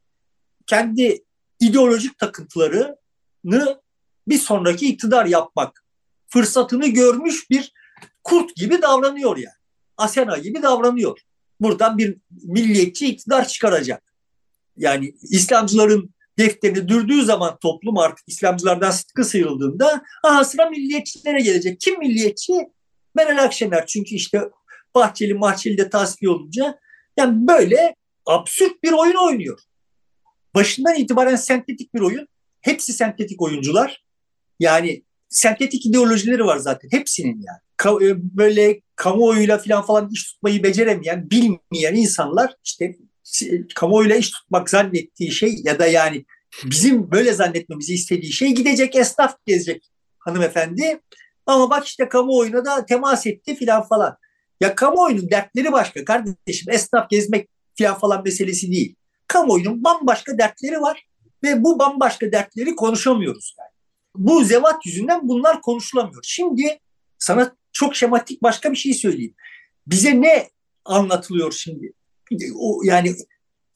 kendi ideolojik takıntılarını bir sonraki iktidar yapmak fırsatını görmüş bir kurt gibi davranıyor yani. Asena gibi davranıyor. Buradan bir milliyetçi iktidar çıkaracak. Yani İslamcıların defterini dürdüğü zaman toplum artık İslamcılardan sıtkı sıyrıldığında aha sıra milliyetçilere gelecek. Kim milliyetçi? Meral Akşener. Çünkü işte Bahçeli Mahçeli de tasfiye olunca yani böyle absürt bir oyun oynuyor. Başından itibaren sentetik bir oyun. Hepsi sentetik oyuncular. Yani sentetik ideolojileri var zaten hepsinin yani. Ka- e, böyle kamuoyuyla falan falan iş tutmayı beceremeyen, bilmeyen insanlar işte kamuoyuyla iş tutmak zannettiği şey ya da yani bizim böyle zannetmemizi istediği şey gidecek esnaf gezecek hanımefendi. Ama bak işte kamuoyuna da temas etti filan falan. Ya kamuoyunun dertleri başka kardeşim. Esnaf gezmek filan falan meselesi değil. Kamuoyunun bambaşka dertleri var ve bu bambaşka dertleri konuşamıyoruz yani. Bu zevat yüzünden bunlar konuşulamıyor. Şimdi sana çok şematik başka bir şey söyleyeyim. Bize ne anlatılıyor şimdi? O, yani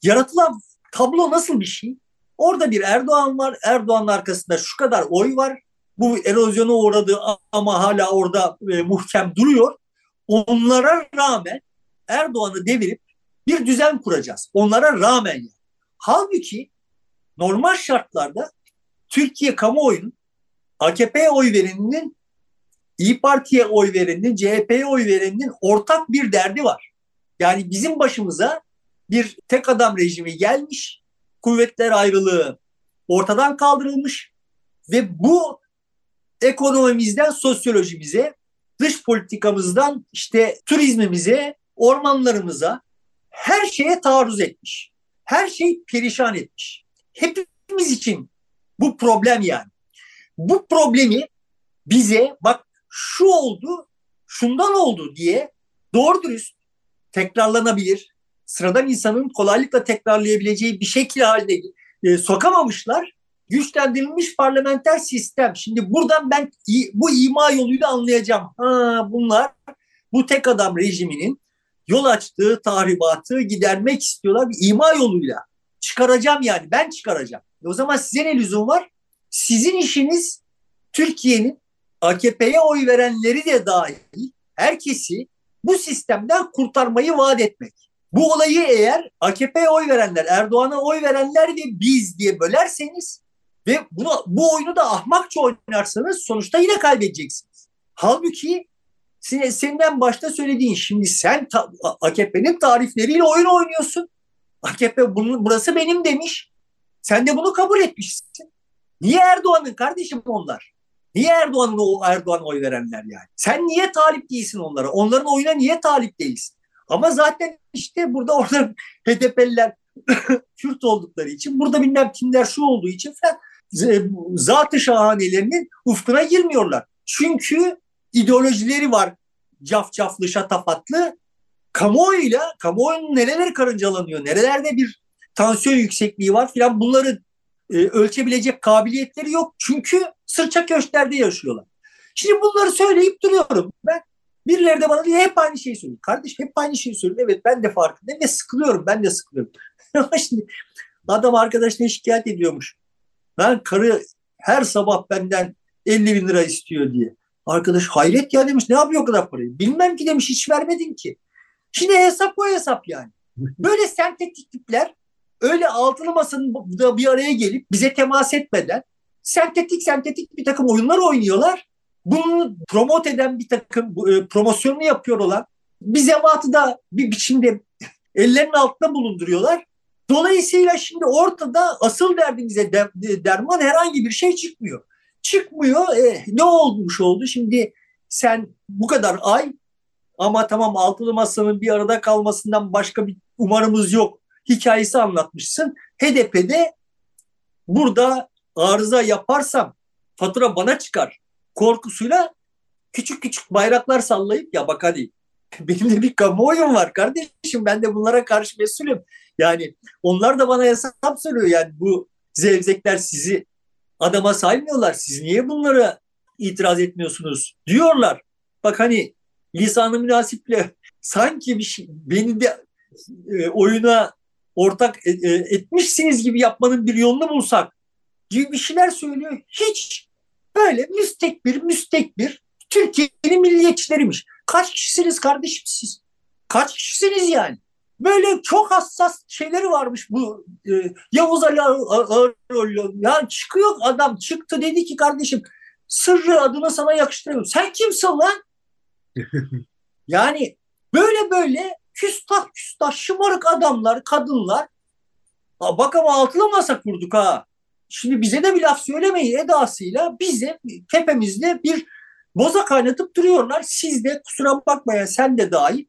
yaratılan tablo nasıl bir şey? Orada bir Erdoğan var. Erdoğan'ın arkasında şu kadar oy var. Bu erozyona uğradı ama hala orada e, muhkem duruyor. Onlara rağmen Erdoğan'ı devirip bir düzen kuracağız. Onlara rağmen yani. Halbuki normal şartlarda Türkiye kamuoyunun AKP'ye oy vereninin İyi Parti'ye oy verenin, CHP'ye oy verenin ortak bir derdi var. Yani bizim başımıza bir tek adam rejimi gelmiş, kuvvetler ayrılığı ortadan kaldırılmış ve bu ekonomimizden sosyolojimize, dış politikamızdan işte turizmimize, ormanlarımıza her şeye taarruz etmiş. Her şey perişan etmiş. Hepimiz için bu problem yani. Bu problemi bize bak şu oldu, şundan oldu diye doğru dürüst tekrarlanabilir, sıradan insanın kolaylıkla tekrarlayabileceği bir şekil haline e, sokamamışlar. Güçlendirilmiş parlamenter sistem. Şimdi buradan ben bu ima yoluyla anlayacağım. Ha, bunlar bu tek adam rejiminin yol açtığı tahribatı gidermek istiyorlar bir ima yoluyla. Çıkaracağım yani ben çıkaracağım. E o zaman size ne lüzum var? Sizin işiniz Türkiye'nin AKP'ye oy verenleri de dahil herkesi bu sistemden kurtarmayı vaat etmek. Bu olayı eğer AKP'ye oy verenler, Erdoğan'a oy verenler ve biz diye bölerseniz ve bunu, bu oyunu da ahmakça oynarsanız sonuçta yine kaybedeceksiniz. Halbuki senin, senden başta söylediğin şimdi sen ta, AKP'nin tarifleriyle oyun oynuyorsun. AKP bunu, burası benim demiş. Sen de bunu kabul etmişsin. Niye Erdoğan'ın kardeşim onlar? Niye Erdoğan'ın Erdoğan oy verenler yani? Sen niye talip değilsin onlara? Onların oyuna niye talip değilsin? Ama zaten işte burada orada HDP'liler Kürt oldukları için, burada bilmem kimler şu olduğu için falan zatı şahanelerinin ufkuna girmiyorlar. Çünkü ideolojileri var cafcaflı, şatafatlı. Kamuoyuyla, kamuoyunun nereler karıncalanıyor, nerelerde bir tansiyon yüksekliği var filan bunları e, ölçebilecek kabiliyetleri yok. Çünkü sırça köşklerde yaşıyorlar. Şimdi bunları söyleyip duruyorum. Ben birileri de bana diyor hep aynı şeyi söylüyor. Kardeş hep aynı şeyi söylüyor. Evet ben de farkındayım ve sıkılıyorum. Ben de sıkılıyorum. Şimdi adam arkadaşına şikayet ediyormuş. Ben karı her sabah benden 50 bin lira istiyor diye. Arkadaş hayret ya demiş ne yapıyor o kadar parayı? Bilmem ki demiş hiç vermedin ki. Şimdi hesap o hesap yani. Böyle sentetik tipler öyle altılı masanın bir araya gelip bize temas etmeden sentetik sentetik bir takım oyunlar oynuyorlar bunu promote eden bir takım e, promosyonunu yapıyor olan bir zevatı da bir biçimde ellerinin altında bulunduruyorlar. Dolayısıyla şimdi ortada asıl derdimize de, derman herhangi bir şey çıkmıyor. Çıkmıyor. E, ne olmuş oldu? Şimdi sen bu kadar ay ama tamam altılı masanın bir arada kalmasından başka bir umarımız yok hikayesi anlatmışsın. HDP'de burada arıza yaparsam fatura bana çıkar korkusuyla küçük küçük bayraklar sallayıp ya bak hadi benim de bir kamuoyum var kardeşim ben de bunlara karşı mesulüm. Yani onlar da bana hesap söylüyor yani bu zevzekler sizi adama saymıyorlar. Siz niye bunlara itiraz etmiyorsunuz diyorlar. Bak hani lisanı münasiple sanki bir şey, beni de e, oyuna ortak e, e, etmişsiniz gibi yapmanın bir yolunu bulsak gibi bir şeyler söylüyor. Hiç böyle müstekbir müstekbir Türkiye'nin milliyetçileriymiş. Kaç kişisiniz kardeşim siz? Kaç kişisiniz yani? Böyle çok hassas şeyleri varmış bu e, Yavuz Ali. Ya çıkıyor adam çıktı dedi ki kardeşim sırrı adını sana yakıştırıyorum. Sen kimsin lan? yani böyle böyle küstah küstah şımarık adamlar, kadınlar. Ha, bak ama altılı masa kurduk ha. Şimdi bize de bir laf söylemeyin edasıyla bize tepemizde bir boza kaynatıp duruyorlar. Siz de kusura bakmayın sen de dahil.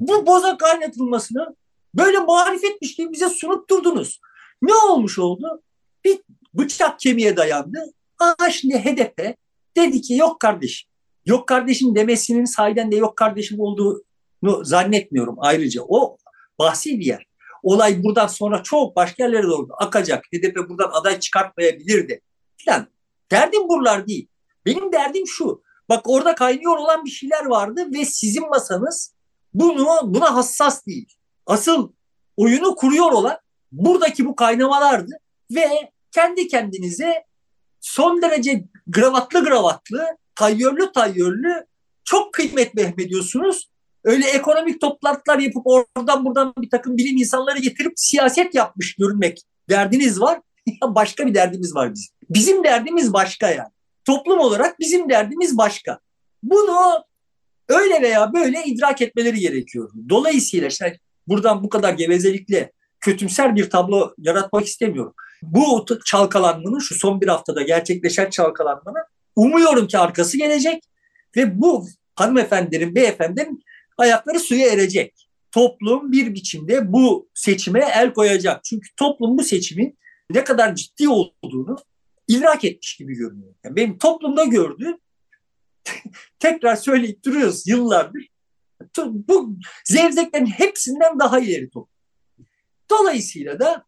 Bu boza kaynatılmasını böyle marifetmiş gibi bize sunup durdunuz. Ne olmuş oldu? Bir bıçak kemiğe dayandı. Aa şimdi HDP dedi ki yok kardeşim. Yok kardeşim demesinin sahiden de yok kardeşim olduğunu zannetmiyorum ayrıca. O bahsi bir yer. Olay buradan sonra çok başka yerlere doğru akacak. HDP buradan aday çıkartmayabilirdi. Falan. Derdim buralar değil. Benim derdim şu. Bak orada kaynıyor olan bir şeyler vardı ve sizin masanız bunu buna hassas değil. Asıl oyunu kuruyor olan buradaki bu kaynamalardı ve kendi kendinize son derece gravatlı gravatlı, tayyörlü tayyörlü çok kıymet mehmediyorsunuz. Öyle ekonomik toplantılar yapıp oradan buradan bir takım bilim insanları getirip siyaset yapmış görünmek derdiniz var. başka bir derdimiz var bizim. Bizim derdimiz başka yani. Toplum olarak bizim derdimiz başka. Bunu öyle veya böyle idrak etmeleri gerekiyor. Dolayısıyla işte buradan bu kadar gevezelikle kötümser bir tablo yaratmak istemiyorum. Bu çalkalanmanın şu son bir haftada gerçekleşen çalkalanmanın umuyorum ki arkası gelecek ve bu hanımefendilerin, beyefendilerin ayakları suya erecek. Toplum bir biçimde bu seçime el koyacak. Çünkü toplum bu seçimin ne kadar ciddi olduğunu idrak etmiş gibi görünüyor. Yani benim toplumda gördüğüm tekrar söyleyip duruyoruz yıllardır. Bu zevzeklerin hepsinden daha ileri toplum. Dolayısıyla da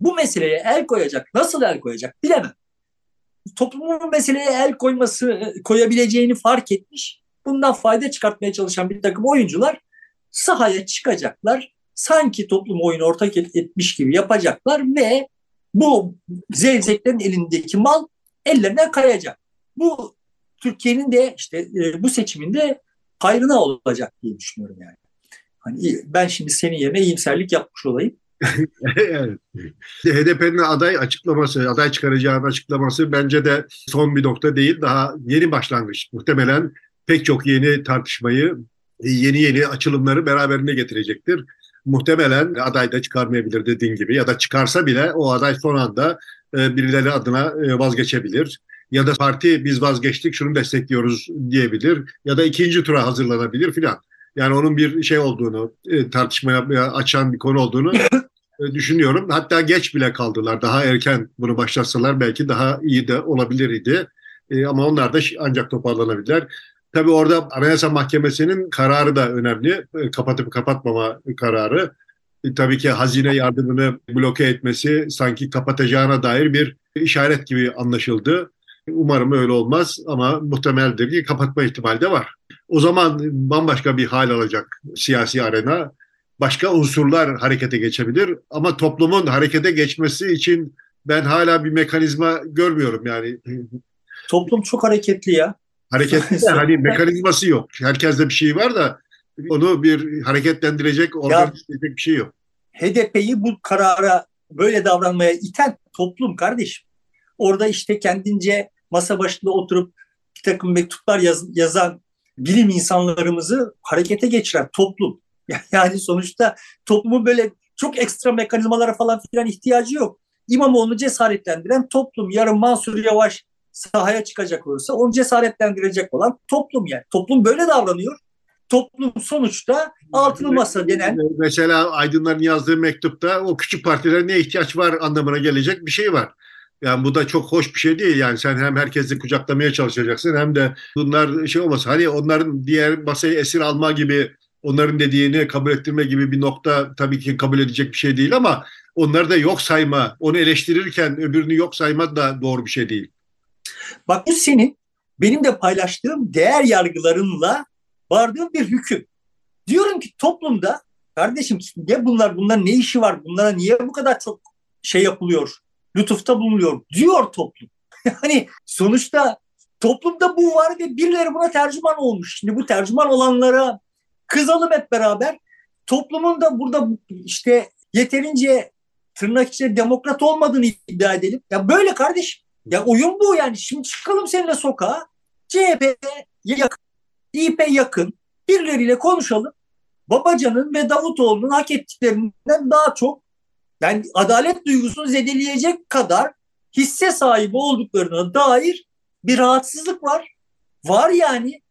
bu meseleye el koyacak, nasıl el koyacak bilemem. Toplumun meseleye el koyması, koyabileceğini fark etmiş, bundan fayda çıkartmaya çalışan bir takım oyuncular sahaya çıkacaklar. Sanki toplum oyunu ortak etmiş gibi yapacaklar ve bu zevzeklerin elindeki mal ellerinden kayacak. Bu Türkiye'nin de işte e, bu seçiminde hayrına olacak diye düşünüyorum yani. Hani ben şimdi senin yerine iyimserlik yapmış olayım. evet. HDP'nin aday açıklaması, aday çıkaracağını açıklaması bence de son bir nokta değil. Daha yeni başlangıç. Muhtemelen pek çok yeni tartışmayı, yeni yeni açılımları beraberinde getirecektir. Muhtemelen aday da çıkarmayabilir dediğin gibi ya da çıkarsa bile o aday son anda e, birileri adına e, vazgeçebilir ya da parti biz vazgeçtik şunu destekliyoruz diyebilir ya da ikinci tura hazırlanabilir filan. Yani onun bir şey olduğunu e, tartışmaya açan bir konu olduğunu düşünüyorum. Hatta geç bile kaldılar. Daha erken bunu başlatsalar belki daha iyi de olabilir idi. Ama onlar da ancak toparlanabilirler. Tabii orada Anayasa Mahkemesi'nin kararı da önemli. E, kapatıp kapatmama kararı. E, tabii ki hazine yardımını bloke etmesi sanki kapatacağına dair bir işaret gibi anlaşıldı. Umarım öyle olmaz ama muhtemeldir ki kapatma ihtimali de var. O zaman bambaşka bir hal alacak siyasi arena. Başka unsurlar harekete geçebilir ama toplumun harekete geçmesi için ben hala bir mekanizma görmüyorum yani. Toplum çok hareketli ya. Hareketli de hani mekanizması yok. Herkeste bir şey var da onu bir hareketlendirecek, organize bir şey yok. HDP'yi bu karara böyle davranmaya iten toplum kardeşim. Orada işte kendince masa başında oturup bir takım mektuplar yaz, yazan bilim insanlarımızı harekete geçiren toplum. Yani sonuçta toplumun böyle çok ekstra mekanizmalara falan filan ihtiyacı yok. İmamoğlu'nu cesaretlendiren toplum. Yarın Mansur Yavaş sahaya çıkacak olursa onu cesaretlendirecek olan toplum yani. Toplum böyle davranıyor. Toplum sonuçta altılı masa denen... Mesela Aydınların yazdığı mektupta o küçük partilere ne ihtiyaç var anlamına gelecek bir şey var. Yani bu da çok hoş bir şey değil. Yani sen hem herkesi kucaklamaya çalışacaksın hem de bunlar şey olmaz. Hani onların diğer masayı esir alma gibi onların dediğini kabul ettirme gibi bir nokta tabii ki kabul edecek bir şey değil ama onları da yok sayma, onu eleştirirken öbürünü yok sayma da doğru bir şey değil. Bak bu senin benim de paylaştığım değer yargılarınla vardığım bir hüküm. Diyorum ki toplumda kardeşim ne bunlar bunlar ne işi var bunlara niye bu kadar çok şey yapılıyor lütufta bulunuyor diyor toplum. Yani sonuçta toplumda bu var ve birileri buna tercüman olmuş. Şimdi bu tercüman olanlara kızalım hep beraber. Toplumun da burada işte yeterince tırnak içinde demokrat olmadığını iddia edelim. Ya böyle kardeş. Ya oyun bu yani. Şimdi çıkalım seninle sokağa. CHP'ye yakın, İYİP'e yakın birileriyle konuşalım. Babacan'ın ve Davutoğlu'nun hak ettiklerinden daha çok yani adalet duygusunu zedeleyecek kadar hisse sahibi olduklarına dair bir rahatsızlık var. Var yani.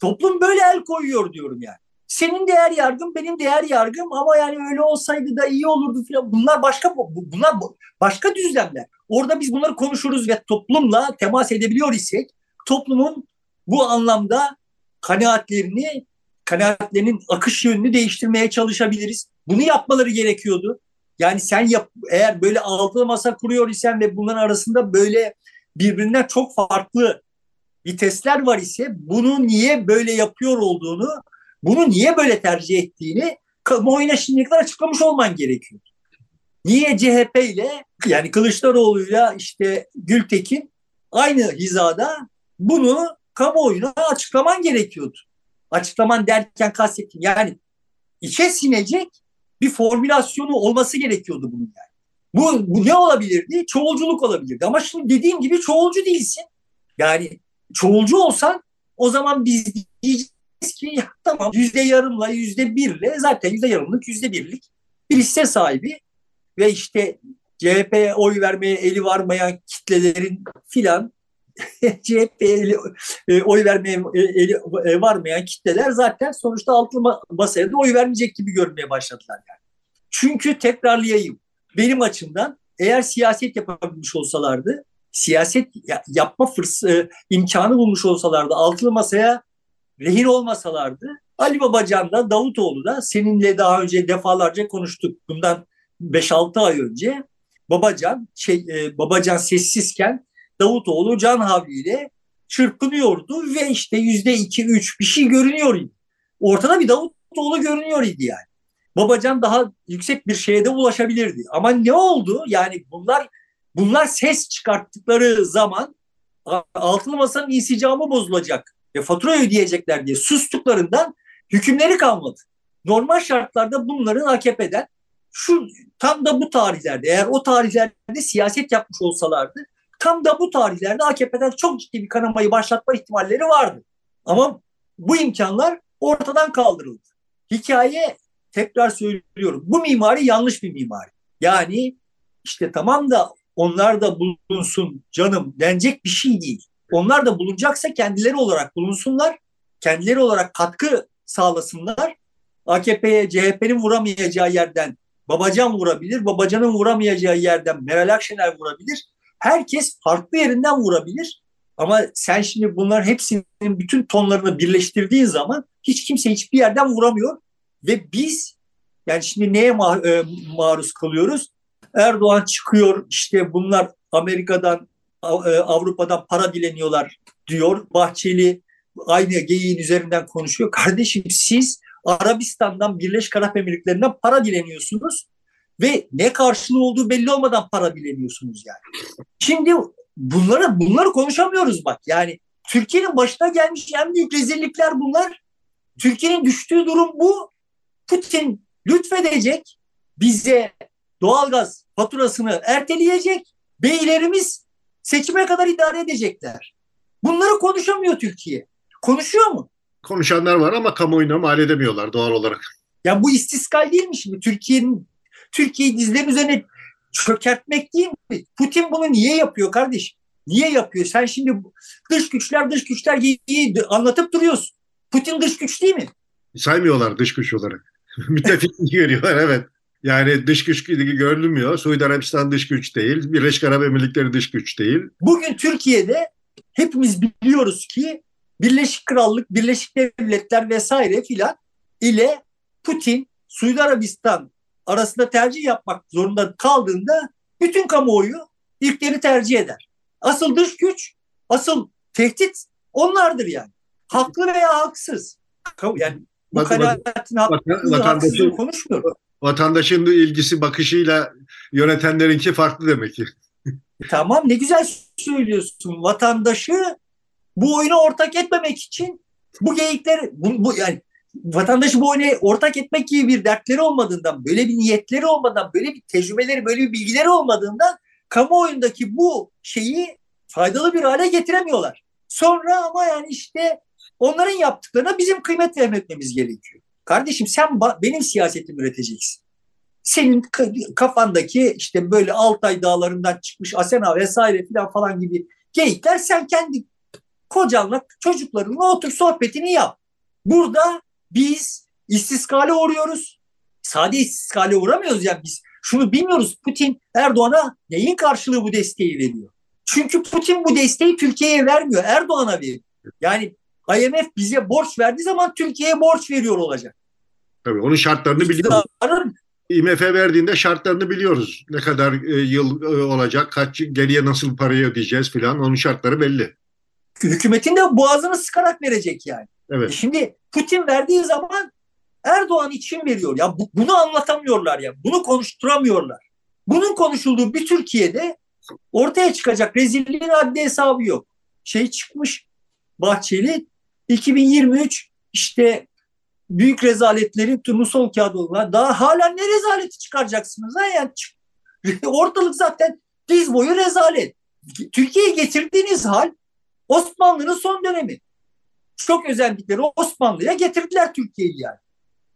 Toplum böyle el koyuyor diyorum yani. Senin değer yargın, benim değer yargım ama yani öyle olsaydı da iyi olurdu falan. Bunlar başka bunlar başka düzlemler. Orada biz bunları konuşuruz ve toplumla temas edebiliyor isek toplumun bu anlamda kanaatlerini, kanaatlerinin akış yönünü değiştirmeye çalışabiliriz. Bunu yapmaları gerekiyordu. Yani sen yap, eğer böyle altılı masa kuruyor isen ve bunların arasında böyle birbirinden çok farklı vitesler var ise bunu niye böyle yapıyor olduğunu, bunu niye böyle tercih ettiğini kamuoyuna şimdiye kadar açıklamış olman gerekiyor. Niye CHP ile yani Kılıçdaroğlu'yla işte Gültekin aynı hizada bunu kamuoyuna açıklaman gerekiyordu. Açıklaman derken kastettim yani içe sinecek bir formülasyonu olması gerekiyordu bunun yani. Bu, bu ne olabilirdi? Çoğulculuk olabilirdi. Ama şimdi dediğim gibi çoğulcu değilsin. Yani çoğulcu olsan o zaman biz diyeceğiz ki ya, tamam yüzde yarımla yüzde birle zaten yüzde yarımlık yüzde birlik bir hisse sahibi ve işte CHP'ye oy vermeye eli varmayan kitlelerin filan CHP'ye e, oy vermeye e, eli e, varmayan kitleler zaten sonuçta altılı masaya da oy vermeyecek gibi görmeye başladılar yani. Çünkü tekrarlayayım. Benim açımdan eğer siyaset yapabilmiş olsalardı, siyaset yapma fırsatı, imkanı bulmuş olsalardı, altılı masaya rehin olmasalardı, Ali Babacan da Davutoğlu da seninle daha önce defalarca konuştuk. Bundan 5-6 ay önce Babacan şey, Babacan sessizken Davutoğlu can havliyle çırpınıyordu ve işte yüzde iki üç bir şey görünüyor idi. Ortada bir Davutoğlu görünüyor idi yani. Babacan daha yüksek bir şeye de ulaşabilirdi. Ama ne oldu? Yani bunlar bunlar ses çıkarttıkları zaman altılı masanın insicamı bozulacak ve fatura ödeyecekler diye sustuklarından hükümleri kalmadı. Normal şartlarda bunların AKP'den şu tam da bu tarihlerde eğer o tarihlerde siyaset yapmış olsalardı tam da bu tarihlerde AKP'den çok ciddi bir kanamayı başlatma ihtimalleri vardı. Ama bu imkanlar ortadan kaldırıldı. Hikaye tekrar söylüyorum. Bu mimari yanlış bir mimari. Yani işte tamam da onlar da bulunsun canım denecek bir şey değil. Onlar da bulunacaksa kendileri olarak bulunsunlar. Kendileri olarak katkı sağlasınlar. AKP'ye CHP'nin vuramayacağı yerden Babacan vurabilir. Babacan'ın vuramayacağı yerden Meral Akşener vurabilir herkes farklı yerinden vurabilir. Ama sen şimdi bunların hepsinin bütün tonlarını birleştirdiğin zaman hiç kimse hiçbir yerden vuramıyor. Ve biz yani şimdi neye ma- e, maruz kalıyoruz? Erdoğan çıkıyor işte bunlar Amerika'dan e, Avrupa'dan para dileniyorlar diyor. Bahçeli aynı geyiğin üzerinden konuşuyor. Kardeşim siz Arabistan'dan Birleşik Arap Emirlikleri'nden para dileniyorsunuz ve ne karşılığı olduğu belli olmadan para dileniyorsunuz yani. Şimdi bunları bunları konuşamıyoruz bak. Yani Türkiye'nin başına gelmiş en büyük rezillikler bunlar. Türkiye'nin düştüğü durum bu. Putin lütfedecek bize doğalgaz faturasını erteleyecek. Beylerimiz seçime kadar idare edecekler. Bunları konuşamıyor Türkiye. Konuşuyor mu? Konuşanlar var ama kamuoyuna mal edemiyorlar doğal olarak. Ya bu istiskal değil mi şimdi? Türkiye'nin Türkiye'yi dizlerin üzerine çökertmek değil mi? Putin bunu niye yapıyor kardeş? Niye yapıyor? Sen şimdi dış güçler dış güçler anlatıp duruyorsun. Putin dış güç değil mi? Saymıyorlar dış güç olarak. Müttefik görüyorlar evet. Yani dış güç görülmüyor. Suudi Arabistan dış güç değil. Birleşik Arap Emirlikleri dış güç değil. Bugün Türkiye'de hepimiz biliyoruz ki Birleşik Krallık, Birleşik Devletler vesaire filan ile Putin, Suudi Arabistan arasında tercih yapmak zorunda kaldığında bütün kamuoyu ilkleri tercih eder. Asıl dış güç, asıl tehdit onlardır yani. Haklı veya haksız. Yani bu bak, kanaatin hakkını haksızlığı konuşmuyorum. Vatandaşın ilgisi bakışıyla yönetenlerinki farklı demek ki. Tamam ne güzel söylüyorsun. Vatandaşı bu oyuna ortak etmemek için bu geyikler bu, bu yani vatandaşı bu oyuna ortak etmek gibi bir dertleri olmadığından, böyle bir niyetleri olmadan, böyle bir tecrübeleri, böyle bir bilgileri olmadığından kamuoyundaki bu şeyi faydalı bir hale getiremiyorlar. Sonra ama yani işte onların yaptıklarına bizim kıymet vermemiz gerekiyor. Kardeşim sen benim siyasetimi üreteceksin. Senin kafandaki işte böyle Altay dağlarından çıkmış Asena vesaire falan gibi geyikler sen kendi kocanla çocuklarınla otur sohbetini yap. Burada biz istiskale uğruyoruz. Sadece istiskale uğramıyoruz yani biz. Şunu bilmiyoruz Putin Erdoğan'a neyin karşılığı bu desteği veriyor? Çünkü Putin bu desteği Türkiye'ye vermiyor. Erdoğan'a veriyor. Yani IMF bize borç verdiği zaman Türkiye'ye borç veriyor olacak. Tabii onun şartlarını biliyoruz. IMF verdiğinde şartlarını biliyoruz. Ne kadar e, yıl e, olacak, kaç geriye nasıl parayı ödeyeceğiz filan onun şartları belli. Hükümetin de boğazını sıkarak verecek yani. Evet. E şimdi Putin verdiği zaman Erdoğan için veriyor. Ya bu, bunu anlatamıyorlar ya. Bunu konuşturamıyorlar. Bunun konuşulduğu bir Türkiye'de ortaya çıkacak rezilliğin adli hesabı yok. Şey çıkmış Bahçeli 2023 işte büyük rezaletlerin turnusol kağıdı olan daha hala ne rezaleti çıkaracaksınız ha yani ortalık zaten diz boyu rezalet. Türkiye'ye getirdiğiniz hal Osmanlı'nın son dönemi. Çok özendikleri Osmanlı'ya getirdiler Türkiye'yi yani.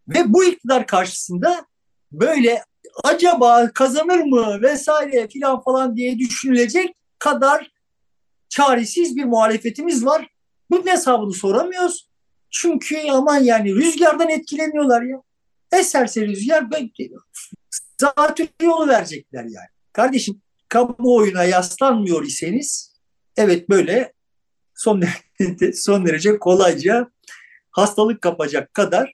Ve bu iktidar karşısında böyle acaba kazanır mı vesaire filan falan diye düşünülecek kadar çaresiz bir muhalefetimiz var. Bunun hesabını soramıyoruz. Çünkü aman yani rüzgardan etkileniyorlar ya. Eserse rüzgar zatürre yolu verecekler yani. Kardeşim kamuoyuna yaslanmıyor iseniz evet böyle son derece, son derece kolayca hastalık kapacak kadar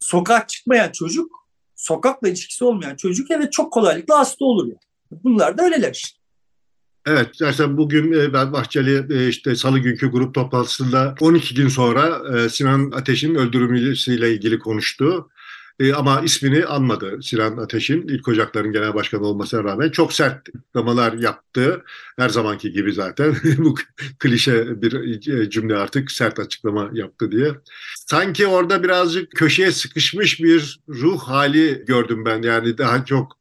sokağa çıkmayan çocuk, sokakla ilişkisi olmayan çocuk evet çok kolaylıkla hasta olur. Yani. Bunlar da öyleler işte. Evet, zaten bugün e, ben Bahçeli e, işte salı günkü grup toplantısında 12 gün sonra e, Sinan Ateş'in öldürülmesiyle ilgili konuştu. Ama ismini anmadı Sinan Ateş'in ilk Ocakların Genel Başkanı olmasına rağmen çok sert açıklamalar yaptı. Her zamanki gibi zaten bu klişe bir cümle artık sert açıklama yaptı diye. Sanki orada birazcık köşeye sıkışmış bir ruh hali gördüm ben. Yani daha çok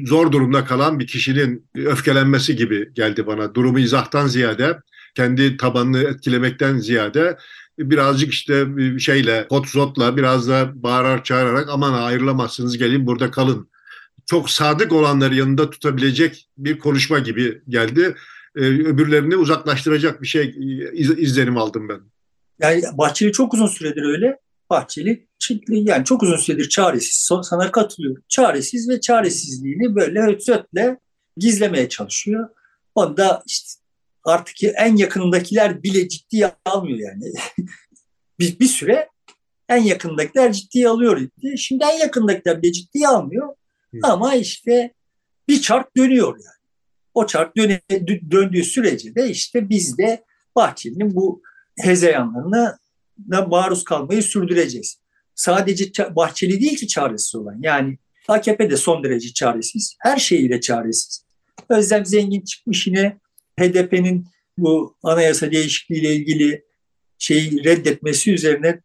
zor durumda kalan bir kişinin öfkelenmesi gibi geldi bana. Durumu izahtan ziyade, kendi tabanını etkilemekten ziyade birazcık işte şeyle, hot zotla biraz da bağırar çağırarak aman ayrılamazsınız gelin burada kalın. Çok sadık olanları yanında tutabilecek bir konuşma gibi geldi. Öbürlerini uzaklaştıracak bir şey iz, izlenim aldım ben. Yani Bahçeli çok uzun süredir öyle. Bahçeli yani çok uzun süredir çaresiz. Sana katılıyorum. Çaresiz ve çaresizliğini böyle ötle gizlemeye çalışıyor. Onda işte artık en yakındakiler bile ciddiye almıyor yani. bir, bir süre en yakındakiler ciddiye alıyor. Şimdi en yakındakiler bile ciddiye almıyor. Hı. Ama işte bir çark dönüyor yani. O çark döne, döndüğü sürece de işte biz de Bahçeli'nin bu hezeyanlarına maruz kalmayı sürdüreceğiz. Sadece Bahçeli değil ki çaresiz olan. Yani AKP de son derece çaresiz. Her şeyiyle çaresiz. Özlem Zengin çıkmış yine HDP'nin bu anayasa değişikliğiyle ilgili şeyi reddetmesi üzerine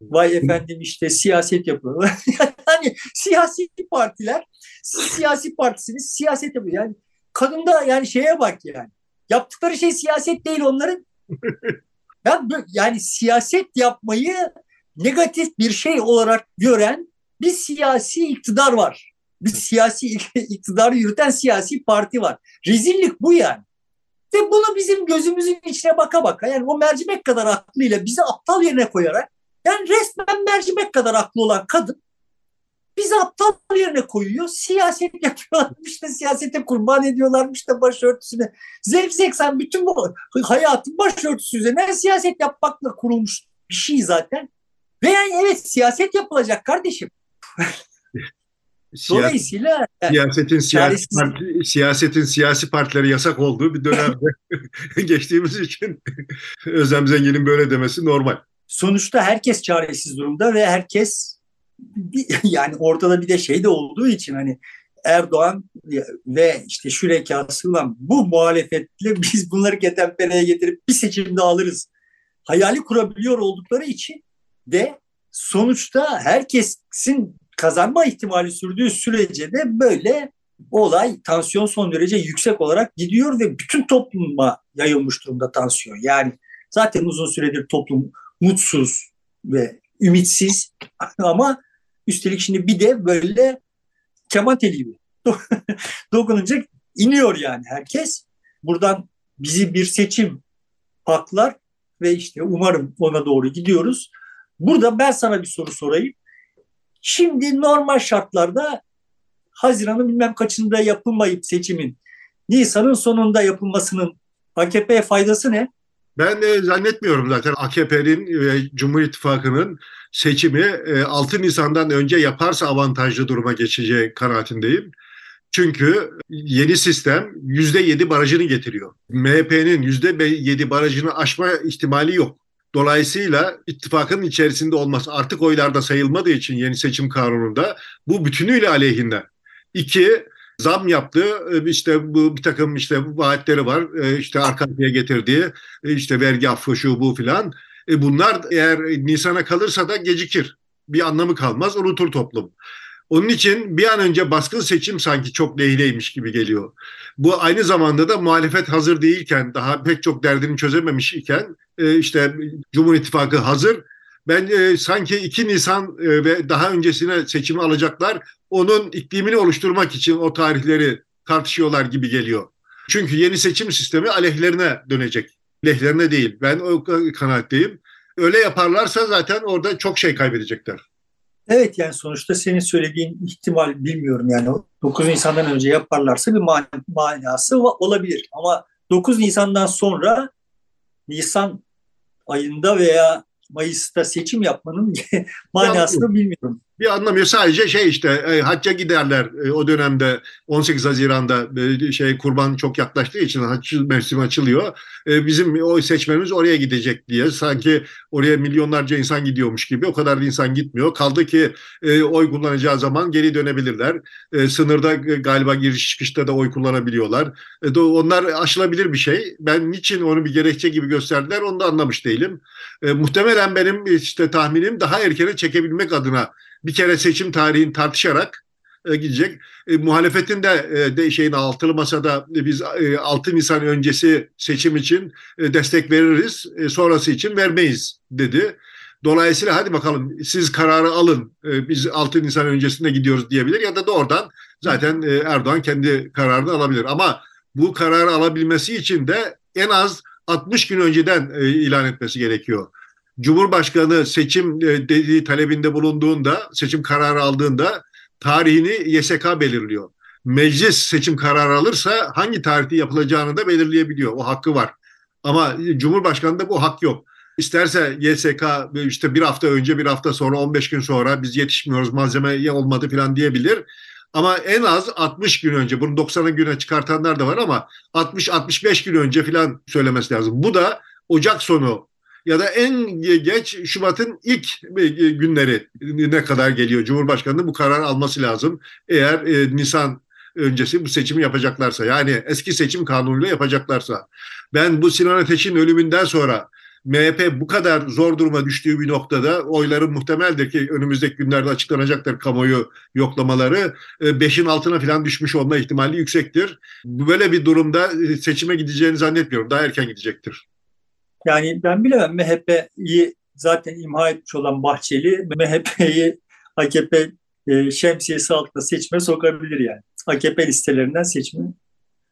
vay efendim işte siyaset yapıyorlar. yani siyasi partiler siyasi partisiniz siyaset yapıyor. Yani kadında yani şeye bak yani. Yaptıkları şey siyaset değil onların ben yani siyaset yapmayı negatif bir şey olarak gören bir siyasi iktidar var. Bir siyasi iktidarı yürüten siyasi parti var. Rezillik bu yani. Ve bunu bizim gözümüzün içine baka baka yani o mercimek kadar aklıyla bizi aptal yerine koyarak yani resmen mercimek kadar aklı olan kadın bizi aptal yerine koyuyor. Siyaset yapıyorlarmış da siyasete kurban ediyorlarmış da başörtüsüne. Zevzek sen bütün bu hayatın başörtüsü üzerine siyaset yapmakla kurulmuş bir şey zaten. Ve yani evet siyaset yapılacak kardeşim. Dolayısıyla siyasetin siyasi parti, siyasetin siyasi partileri yasak olduğu bir dönemde geçtiğimiz için Özlem Zengin'in böyle demesi normal. Sonuçta herkes çaresiz durumda ve herkes yani ortada bir de şey de olduğu için hani Erdoğan ve işte şürekasıyla bu muhalefetle biz bunları ketenpereye getirip bir seçimde alırız. Hayali kurabiliyor oldukları için de sonuçta herkesin kazanma ihtimali sürdüğü sürece de böyle olay tansiyon son derece yüksek olarak gidiyor ve bütün topluma yayılmış durumda tansiyon. Yani zaten uzun süredir toplum mutsuz ve ümitsiz ama üstelik şimdi bir de böyle keman teli gibi dokununca iniyor yani herkes. Buradan bizi bir seçim haklar ve işte umarım ona doğru gidiyoruz. Burada ben sana bir soru sorayım. Şimdi normal şartlarda Haziran'ın bilmem kaçında yapılmayıp seçimin Nisan'ın sonunda yapılmasının AKP'ye faydası ne? Ben de zannetmiyorum zaten AKP'nin ve Cumhur İttifakı'nın seçimi 6 e, Nisan'dan önce yaparsa avantajlı duruma geçeceği kanaatindeyim. Çünkü yeni sistem %7 barajını getiriyor. MHP'nin %7 barajını aşma ihtimali yok. Dolayısıyla ittifakın içerisinde olması artık oylarda sayılmadığı için yeni seçim kanununda bu bütünüyle aleyhinde. İki, zam yaptı. E, işte bu bir takım işte vaatleri var. E, işte arka arkaya getirdiği e, işte vergi affı şu bu filan. Bunlar eğer Nisan'a kalırsa da gecikir. Bir anlamı kalmaz. Unutur toplum. Onun için bir an önce baskın seçim sanki çok lehleymiş gibi geliyor. Bu aynı zamanda da muhalefet hazır değilken, daha pek çok derdini çözememiş iken işte Cumhur İttifakı hazır. Ben e, sanki 2 Nisan e, ve daha öncesine seçimi alacaklar onun iklimini oluşturmak için o tarihleri tartışıyorlar gibi geliyor. Çünkü yeni seçim sistemi aleyhlerine dönecek. Lehlerine değil. Ben o kanaatteyim. Öyle yaparlarsa zaten orada çok şey kaybedecekler. Evet yani sonuçta senin söylediğin ihtimal bilmiyorum. Yani 9 Nisan'dan önce yaparlarsa bir man manası olabilir. Ama 9 Nisan'dan sonra Nisan ayında veya Mayıs'ta seçim yapmanın manasını bilmiyorum bir anlamıyor. Sadece şey işte e, hacca giderler e, o dönemde 18 Haziran'da e, şey kurban çok yaklaştığı için hac mevsimi açılıyor. E, bizim o seçmenimiz oraya gidecek diye sanki oraya milyonlarca insan gidiyormuş gibi o kadar da insan gitmiyor. Kaldı ki e, oy kullanacağı zaman geri dönebilirler. E, sınırda galiba giriş çıkışta da oy kullanabiliyorlar. E, onlar aşılabilir bir şey. Ben niçin onu bir gerekçe gibi gösterdiler onu da anlamış değilim. E, muhtemelen benim işte tahminim daha erkene çekebilmek adına bir kere seçim tarihini tartışarak e, gidecek. E, muhalefetin de, e, de şeyin altılı masada e, biz e, 6 Nisan öncesi seçim için e, destek veririz, e, sonrası için vermeyiz dedi. Dolayısıyla hadi bakalım siz kararı alın, e, biz 6 Nisan öncesinde gidiyoruz diyebilir ya da doğrudan zaten e, Erdoğan kendi kararını alabilir. Ama bu kararı alabilmesi için de en az 60 gün önceden e, ilan etmesi gerekiyor. Cumhurbaşkanı seçim e, dediği talebinde bulunduğunda, seçim kararı aldığında tarihini YSK belirliyor. Meclis seçim kararı alırsa hangi tarihte yapılacağını da belirleyebiliyor. O hakkı var. Ama Cumhurbaşkanı'nda bu hak yok. İsterse YSK işte bir hafta önce, bir hafta sonra, 15 gün sonra biz yetişmiyoruz, malzeme olmadı falan diyebilir. Ama en az 60 gün önce, bunu 90'a güne çıkartanlar da var ama 60-65 gün önce falan söylemesi lazım. Bu da Ocak sonu ya da en geç Şubat'ın ilk e, günleri ne kadar geliyor Cumhurbaşkanı'nın bu karar alması lazım. Eğer e, Nisan öncesi bu seçimi yapacaklarsa yani eski seçim kanunuyla yapacaklarsa. Ben bu Sinan Ateş'in ölümünden sonra MHP bu kadar zor duruma düştüğü bir noktada oyların muhtemeldir ki önümüzdeki günlerde açıklanacaktır kamuoyu yoklamaları. E, beşin altına falan düşmüş olma ihtimali yüksektir. Böyle bir durumda e, seçime gideceğini zannetmiyorum. Daha erken gidecektir. Yani ben bilemem MHP'yi zaten imha etmiş olan Bahçeli MHP'yi AKP e, şemsiyesi altında seçime sokabilir yani. AKP listelerinden seçme.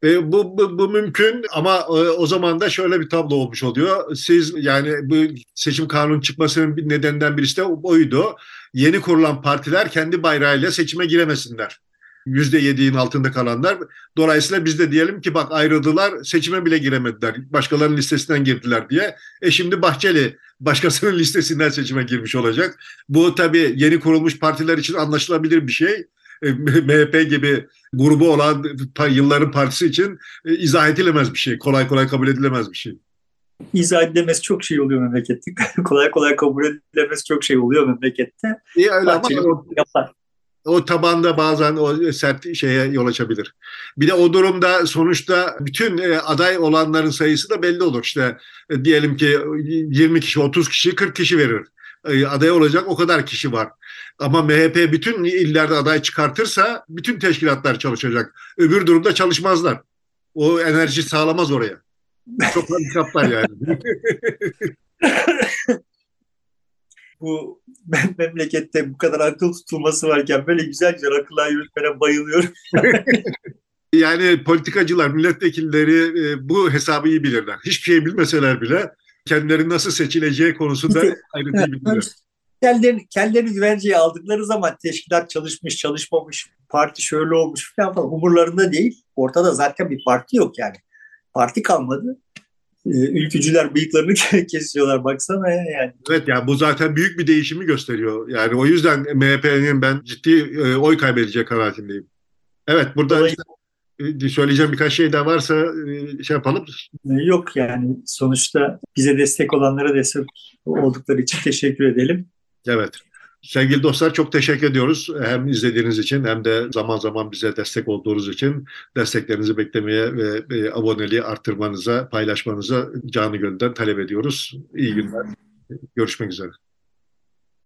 E, bu, bu, bu mümkün ama e, o zaman da şöyle bir tablo olmuş oluyor. Siz yani bu seçim kanunun çıkmasının bir nedeninden birisi de oydu. Yeni kurulan partiler kendi bayrağıyla seçime giremesinler. %7'in altında kalanlar. Dolayısıyla biz de diyelim ki bak ayrıldılar seçime bile giremediler. Başkalarının listesinden girdiler diye. E şimdi Bahçeli başkasının listesinden seçime girmiş olacak. Bu tabii yeni kurulmuş partiler için anlaşılabilir bir şey. E, MHP gibi grubu olan yılların partisi için e, izah edilemez bir şey. Kolay kolay kabul edilemez bir şey. İzah edilemez çok şey oluyor memlekette. kolay kolay kabul edilemez çok şey oluyor memlekette. İyi öyle Bahçeli ama yapar. O tabanda bazen o sert şeye yol açabilir. Bir de o durumda sonuçta bütün e, aday olanların sayısı da belli olur. İşte diyelim ki 20 kişi, 30 kişi, 40 kişi verir aday olacak o kadar kişi var. Ama MHP bütün illerde aday çıkartırsa bütün teşkilatlar çalışacak. Öbür durumda çalışmazlar. O enerji sağlamaz oraya. Çok handikaplar yani. bu memlekette bu kadar akıl tutulması varken böyle güzel güzel akıllar yürütmene bayılıyorum. yani politikacılar, milletvekilleri bu hesabı iyi bilirler. Hiçbir şey bilmeseler bile kendileri nasıl seçileceği konusunda ayrıntıyı bilirler. Kendilerini, kendilerini güvenceye aldıkları zaman teşkilat çalışmış, çalışmamış, parti şöyle olmuş falan falan umurlarında değil. Ortada zaten bir parti yok yani. Parti kalmadı. Ee, ülkücüler bıyıklarını kesiyorlar baksana ya yani. Evet yani bu zaten büyük bir değişimi gösteriyor. Yani o yüzden MHP'nin ben ciddi e, oy kaybedecek kanaatindeyim. Evet burada işte e, söyleyeceğim birkaç şey daha varsa e, şey yapalım. Yok yani sonuçta bize destek olanlara destek oldukları için teşekkür edelim. Evet. Sevgili dostlar çok teşekkür ediyoruz. Hem izlediğiniz için hem de zaman zaman bize destek olduğunuz için desteklerinizi beklemeye ve aboneliği arttırmanıza, paylaşmanıza canı gönülden talep ediyoruz. İyi günler. Görüşmek üzere.